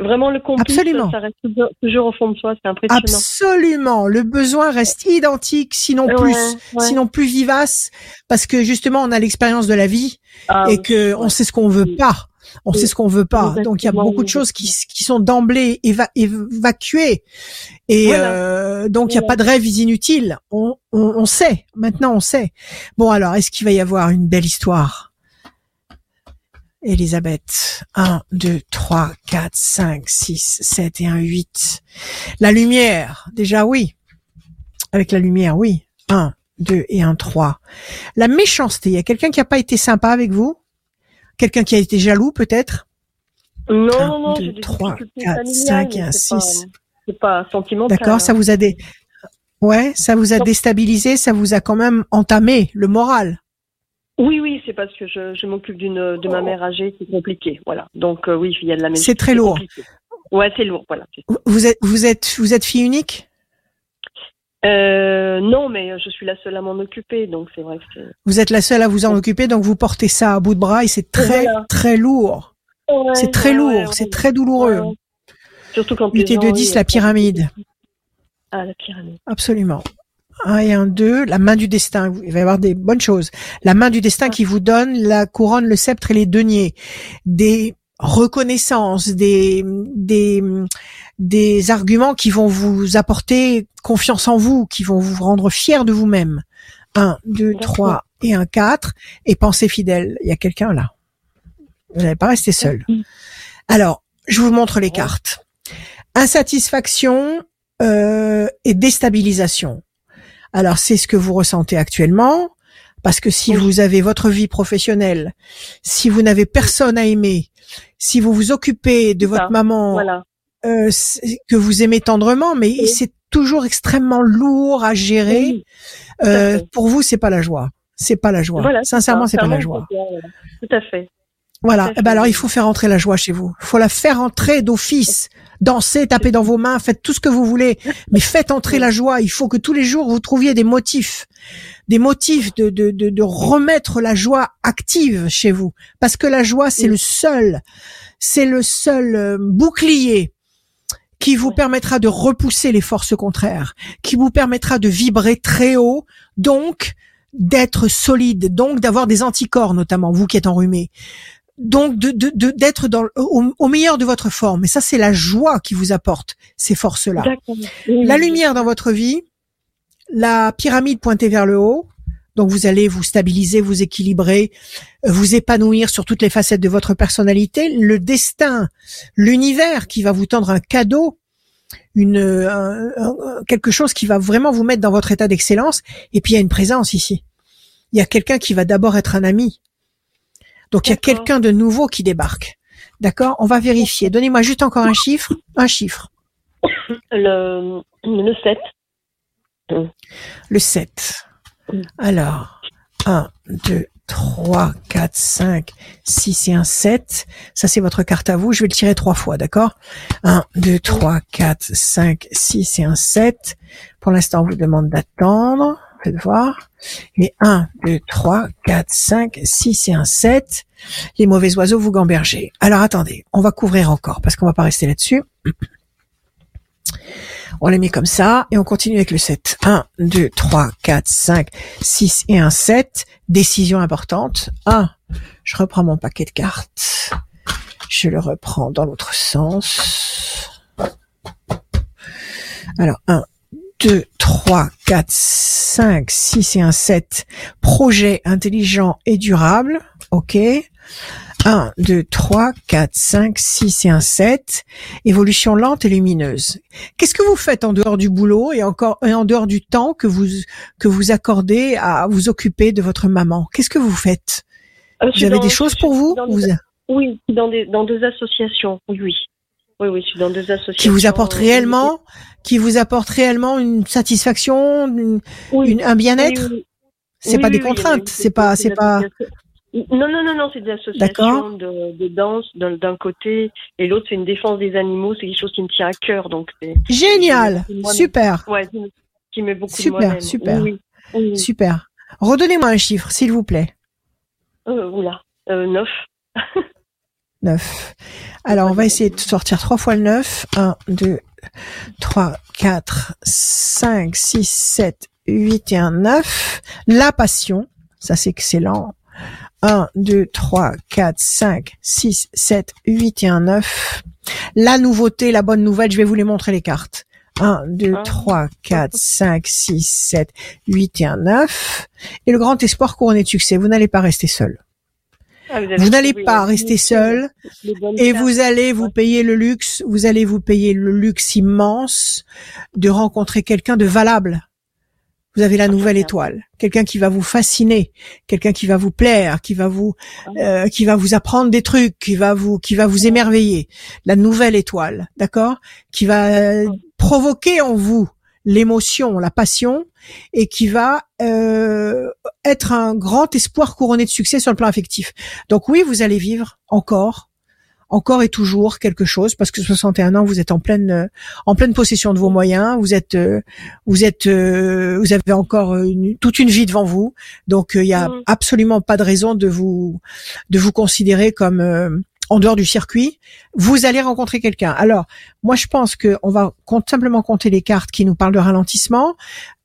vraiment le complice, Absolument. ça reste toujours, toujours au fond de soi, c'est impressionnant. Absolument. Le besoin reste identique, sinon Ouais, plus, ouais. sinon plus vivace, parce que justement on a l'expérience de la vie Ah et que on sait ce qu'on veut pas. On Oui. sait ce qu'on veut pas. Donc il y a beaucoup de choses qui, qui sont d'emblée éva- évacuées. Et Voilà. euh, donc il y a Voilà. pas de rêves inutiles. On, on, on sait. Maintenant on sait. Bon alors est-ce qu'il va y avoir une belle histoire? Elisabeth. 1, 2, 3, 4, 5, 6, 7 et 1, 8. La lumière, déjà oui. Avec la lumière, oui. 1, 2 et 1, 3. La méchanceté, il y a quelqu'un qui a pas été sympa avec vous? Quelqu'un qui a été jaloux peut-être? Non, Un, non, non, deux, j'ai des trois, difficultés quatre, familiales, cinq et mais un c'est pas- six. C'est pas sentimental. D'accord, ça hein. vous a dé... Ouais, ça vous a déstabilisé, ça vous a quand même entamé le moral. Oui, oui, c'est parce que je, je m'occupe d'une de ma mère âgée, c'est compliqué, voilà. Donc euh, oui, il y a de la maison. Oh. C'est très lourd. compliqué. Ouais, c'est lourd, voilà. Vous êtes vous êtes vous êtes fille unique? Euh, non, mais je suis la seule à m'en occuper, donc c'est vrai que. Vous êtes la seule à vous en occuper, donc vous portez ça à bout de bras et c'est très Voilà. très lourd. Ouais, C'est très ouais, lourd, ouais, c'est très douloureux. Surtout quand Unité de oui, 10, la pyramide. Ah, la pyramide. Absolument. Un et un deux, la main du destin. Il va y avoir des bonnes choses. La main du destin qui vous donne la couronne, le sceptre et les deniers. Des reconnaissances, des, des, des arguments qui vont vous apporter confiance en vous, qui vont vous rendre fier de vous-même. Un, deux, trois et un quatre. Et pensez fidèle. Il y a quelqu'un là. Vous n'allez pas rester seul. Alors, je vous montre les cartes. Insatisfaction euh, et déstabilisation. Alors, c'est ce que vous ressentez actuellement, parce que si Oui. vous avez votre vie professionnelle, si vous n'avez personne à aimer, si vous vous occupez de ça. votre maman, Voilà. euh, que vous aimez tendrement, mais Oui. c'est toujours extrêmement lourd à gérer. Oui, tout à Euh, pour vous, c'est pas la joie. C'est pas la joie. Voilà, Sincèrement, c'est pas la joie. Tout à fait. Voilà. Eh ben alors, il faut faire entrer la joie chez vous. Il faut la faire entrer d'office. Dansez, tapez dans vos mains, faites tout ce que vous voulez. Mais faites entrer la joie. Il faut que tous les jours, vous trouviez des motifs. Des motifs de, de, de, de remettre la joie active chez vous. Parce que la joie, c'est Oui. le seul, c'est le seul euh, bouclier qui vous permettra de repousser les forces contraires, qui vous permettra de vibrer très haut, donc d'être solide, donc d'avoir des anticorps notamment, vous qui êtes enrhumé, donc de de- de- d'être dans au, au meilleur de votre forme. Et ça, c'est la joie qui vous apporte ces forces-là. La lumière dans votre vie, la pyramide pointée vers le haut. Donc vous allez vous stabiliser, vous équilibrer, vous épanouir sur toutes les facettes de votre personnalité. Le destin, l'univers qui va vous tendre un cadeau, une un- un- quelque chose qui va vraiment vous mettre dans votre état d'excellence. Et puis il y a une présence ici. Il y a quelqu'un qui va d'abord être un ami. Donc il y a quelqu'un de nouveau qui débarque. D'accord? On va vérifier. Donnez-moi juste encore un chiffre. Un chiffre. Le, le 7. Le 7. Mm. Alors, 1, 2, 3, 4, 5, 6 et un 7. Ça, c'est votre carte à vous. Je vais le tirer trois fois, d'accord? 1, 2, 3, 4, 5, 6 et un 7. Pour l'instant, on vous demande d'attendre. Faites voir. Et 1, 2, 3, 4, 5, 6 et un 7. Les mauvais oiseaux vous gambergez. Alors, attendez. On va couvrir encore parce qu'on va pas rester là-dessus. On les met comme ça et on continue avec le 7. 1, 2, 3, 4, 5, 6 et un 7. Décision importante. 1. Je reprends mon paquet de cartes. Je le reprends dans l'autre sens. Alors, 1, 2, 3, 4, 5, 6 et un 7. Projet intelligent et durable. OK. 1, 2, 3, 4, 5, 6 et un 7. Évolution lente et lumineuse. Qu'est-ce que vous faites en dehors du boulot et encore et en dehors du temps que vous que vous accordez à vous occuper de votre maman? Qu'est-ce que vous faites? Euh, Vous avez dans- des choses pour vous, vous des- Oui, dans, des, dans deux associations. Oui, oui. Oui, oui, je suis dans deux associations. qui vous apportent réellement qui vous apportent réellement une satisfaction, une- oui, une- un bien-être oui, oui. C'est pas des contraintes, c'est pas c'est pas. Non, non, non, non, c'est des associations de, de danse d'un côté et l'autre c'est une défense des animaux, c'est quelque chose qui me tient à cœur donc c'est génial, super, ouais, qui me- qui met beaucoup de Super, moi-même. super. Super. Redonnez-moi un chiffre, s'il vous plaît. Euh, oula, euh, neuf. 9. Alors, on va essayer de sortir trois fois le 9. 1, 2, 3, 4, 5, 6, 7, 8 et un 9. La passion, ça c'est excellent. 1, 2, 3, 4, 5, 6, 7, 8 et un 9. La nouveauté, la bonne nouvelle, je vais vous les montrer les cartes. 1, 2, Ah. 3, 4, 5, 6, 7, 8 et un 9. Et le grand espoir couronné de succès, vous n'allez pas rester seul. Ah, Vous n'allez pas rester seul et vous allez vous payer le luxe, vous allez vous payer le luxe immense de rencontrer quelqu'un de valable. Vous avez la nouvelle bien. étoile, quelqu'un qui va vous fasciner, quelqu'un qui va vous plaire, qui va vous euh, qui va vous apprendre des trucs, qui va vous qui va vous émerveiller. La nouvelle étoile, d'accord, qui va euh, provoquer en vous l'émotion, la passion et qui va euh, être un grand espoir couronné de succès sur le plan affectif. Donc oui, vous allez vivre encore encore et toujours quelque chose parce que 61 ans, vous êtes en pleine en pleine possession de vos moyens, vous êtes euh, vous êtes euh, vous avez encore une- toute une vie devant vous. Donc euh, il y a Mhm. absolument pas de raison de vous de vous considérer comme euh, en dehors du circuit. Vous allez rencontrer quelqu'un. Alors, moi je pense que on va simplement compter les cartes qui nous parlent de ralentissement.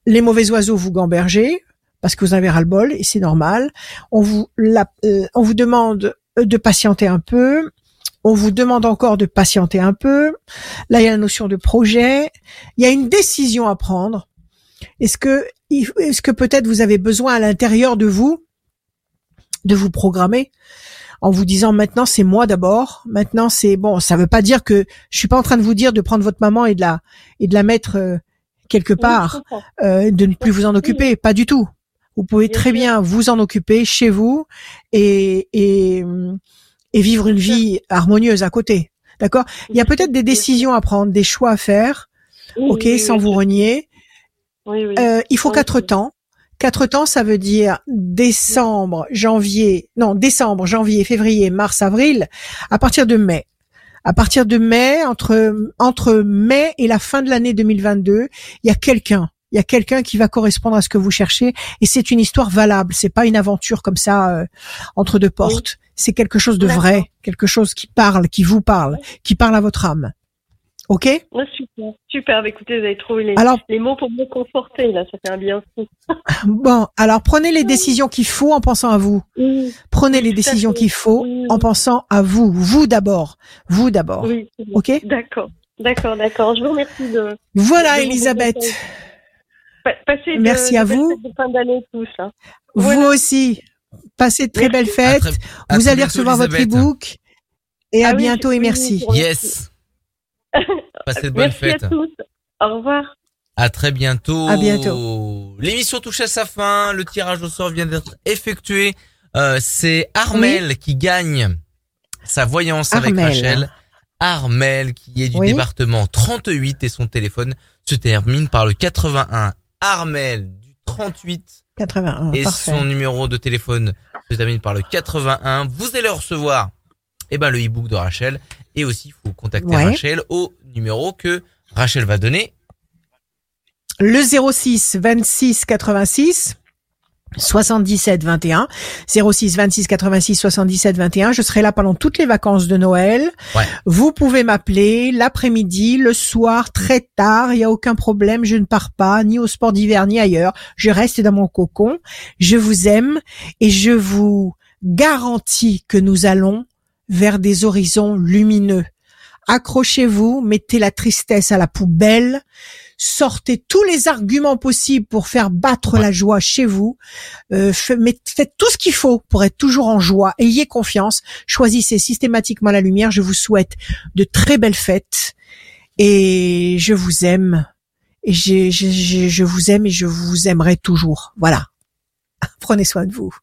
Les mauvais oiseaux vous gambergez parce que vous avez ras-le-bol et c'est normal. On vous euh, on vous demande de patienter un peu. On vous demande encore de patienter un peu. Là, il y a la notion de projet. Il y a une décision à prendre. Est-ce que, est-ce que peut-être vous avez besoin à l'intérieur de vous de vous programmer? En vous disant maintenant c'est moi d'abord. Maintenant c'est bon. Ça veut pas dire que je suis pas en train de vous dire de prendre votre maman et de la et de la mettre euh, quelque part, euh, de ne plus vous en occuper. Pas du tout. Vous pouvez très bien vous en occuper chez vous et et et vivre une vie harmonieuse à côté. D'accord? Il y a peut-être des décisions à prendre, des choix à faire ok, oui, sans vous renier. Oui, oui. Euh, il faut quatre temps. Quatre temps, ça veut dire décembre, janvier, non, décembre, janvier, février, mars, avril, à partir de mai. À partir de mai, entre, entre mai et la fin de l'année 2022, il y a quelqu'un. Il y a quelqu'un qui va correspondre à ce que vous cherchez et c'est une histoire valable. C'est pas une aventure comme ça euh, entre deux portes. C'est quelque chose de vrai, quelque chose qui parle, qui vous parle, qui parle à votre âme. Ok Ouais, super, super. Bah, Écoutez, vous avez trouvé les, Alors les mots pour me conforter, là. Ça fait un bien fou. bon, alors prenez les décisions qu'il faut en pensant à vous. Oui, Prenez les décisions qu'il faut Oui. en pensant à vous, vous d'abord, vous d'abord. oui. Ok D'accord, d'accord, d'accord. Je vous remercie de. Voilà, de Elisabeth. Passez Merci de à vous. fin d'année tous. Hein. Vous Voilà. aussi. Passez de très Merci. belles fêtes. À très- à vous allez recevoir votre e-book. Et à Ah oui, bientôt et merci. Yes. Passez de bonnes Merci fêtes. à tous. Au revoir. À très bientôt. À bientôt. L'émission touche à sa fin. Le tirage au sort vient d'être effectué. Euh, c'est Armel qui gagne sa voyance avec. Rachel. Armel qui est du Oui. département 38 et son téléphone se termine par le 81. Armel du 38 81, et parfait. son numéro de téléphone se termine par le 81. Vous allez recevoir eh ben, le e-book de Rachel et aussi il faut contacter Ouais. Rachel au numéro que Rachel va donner. Le 06 26 86 77 21 06 26 86 77 21 je serai là pendant toutes les vacances de Noël. Ouais. vous pouvez m'appeler l'après-midi le soir très tard. Il y a aucun problème. Je ne pars pas ni au sport d'hiver ni ailleurs. Je reste dans mon cocon. Je vous aime et je vous garantis que nous allons vers des horizons lumineux accrochez-vous mettez la tristesse à la poubelle sortez tous les arguments possibles pour faire battre Ouais. la joie chez vous. Euh, mais faites tout ce qu'il faut pour être toujours en joie. Ayez confiance. Choisissez systématiquement la lumière. Je vous souhaite de très belles fêtes et je vous aime. Et je vous aime et je vous aimerai toujours. Voilà. Prenez soin de vous.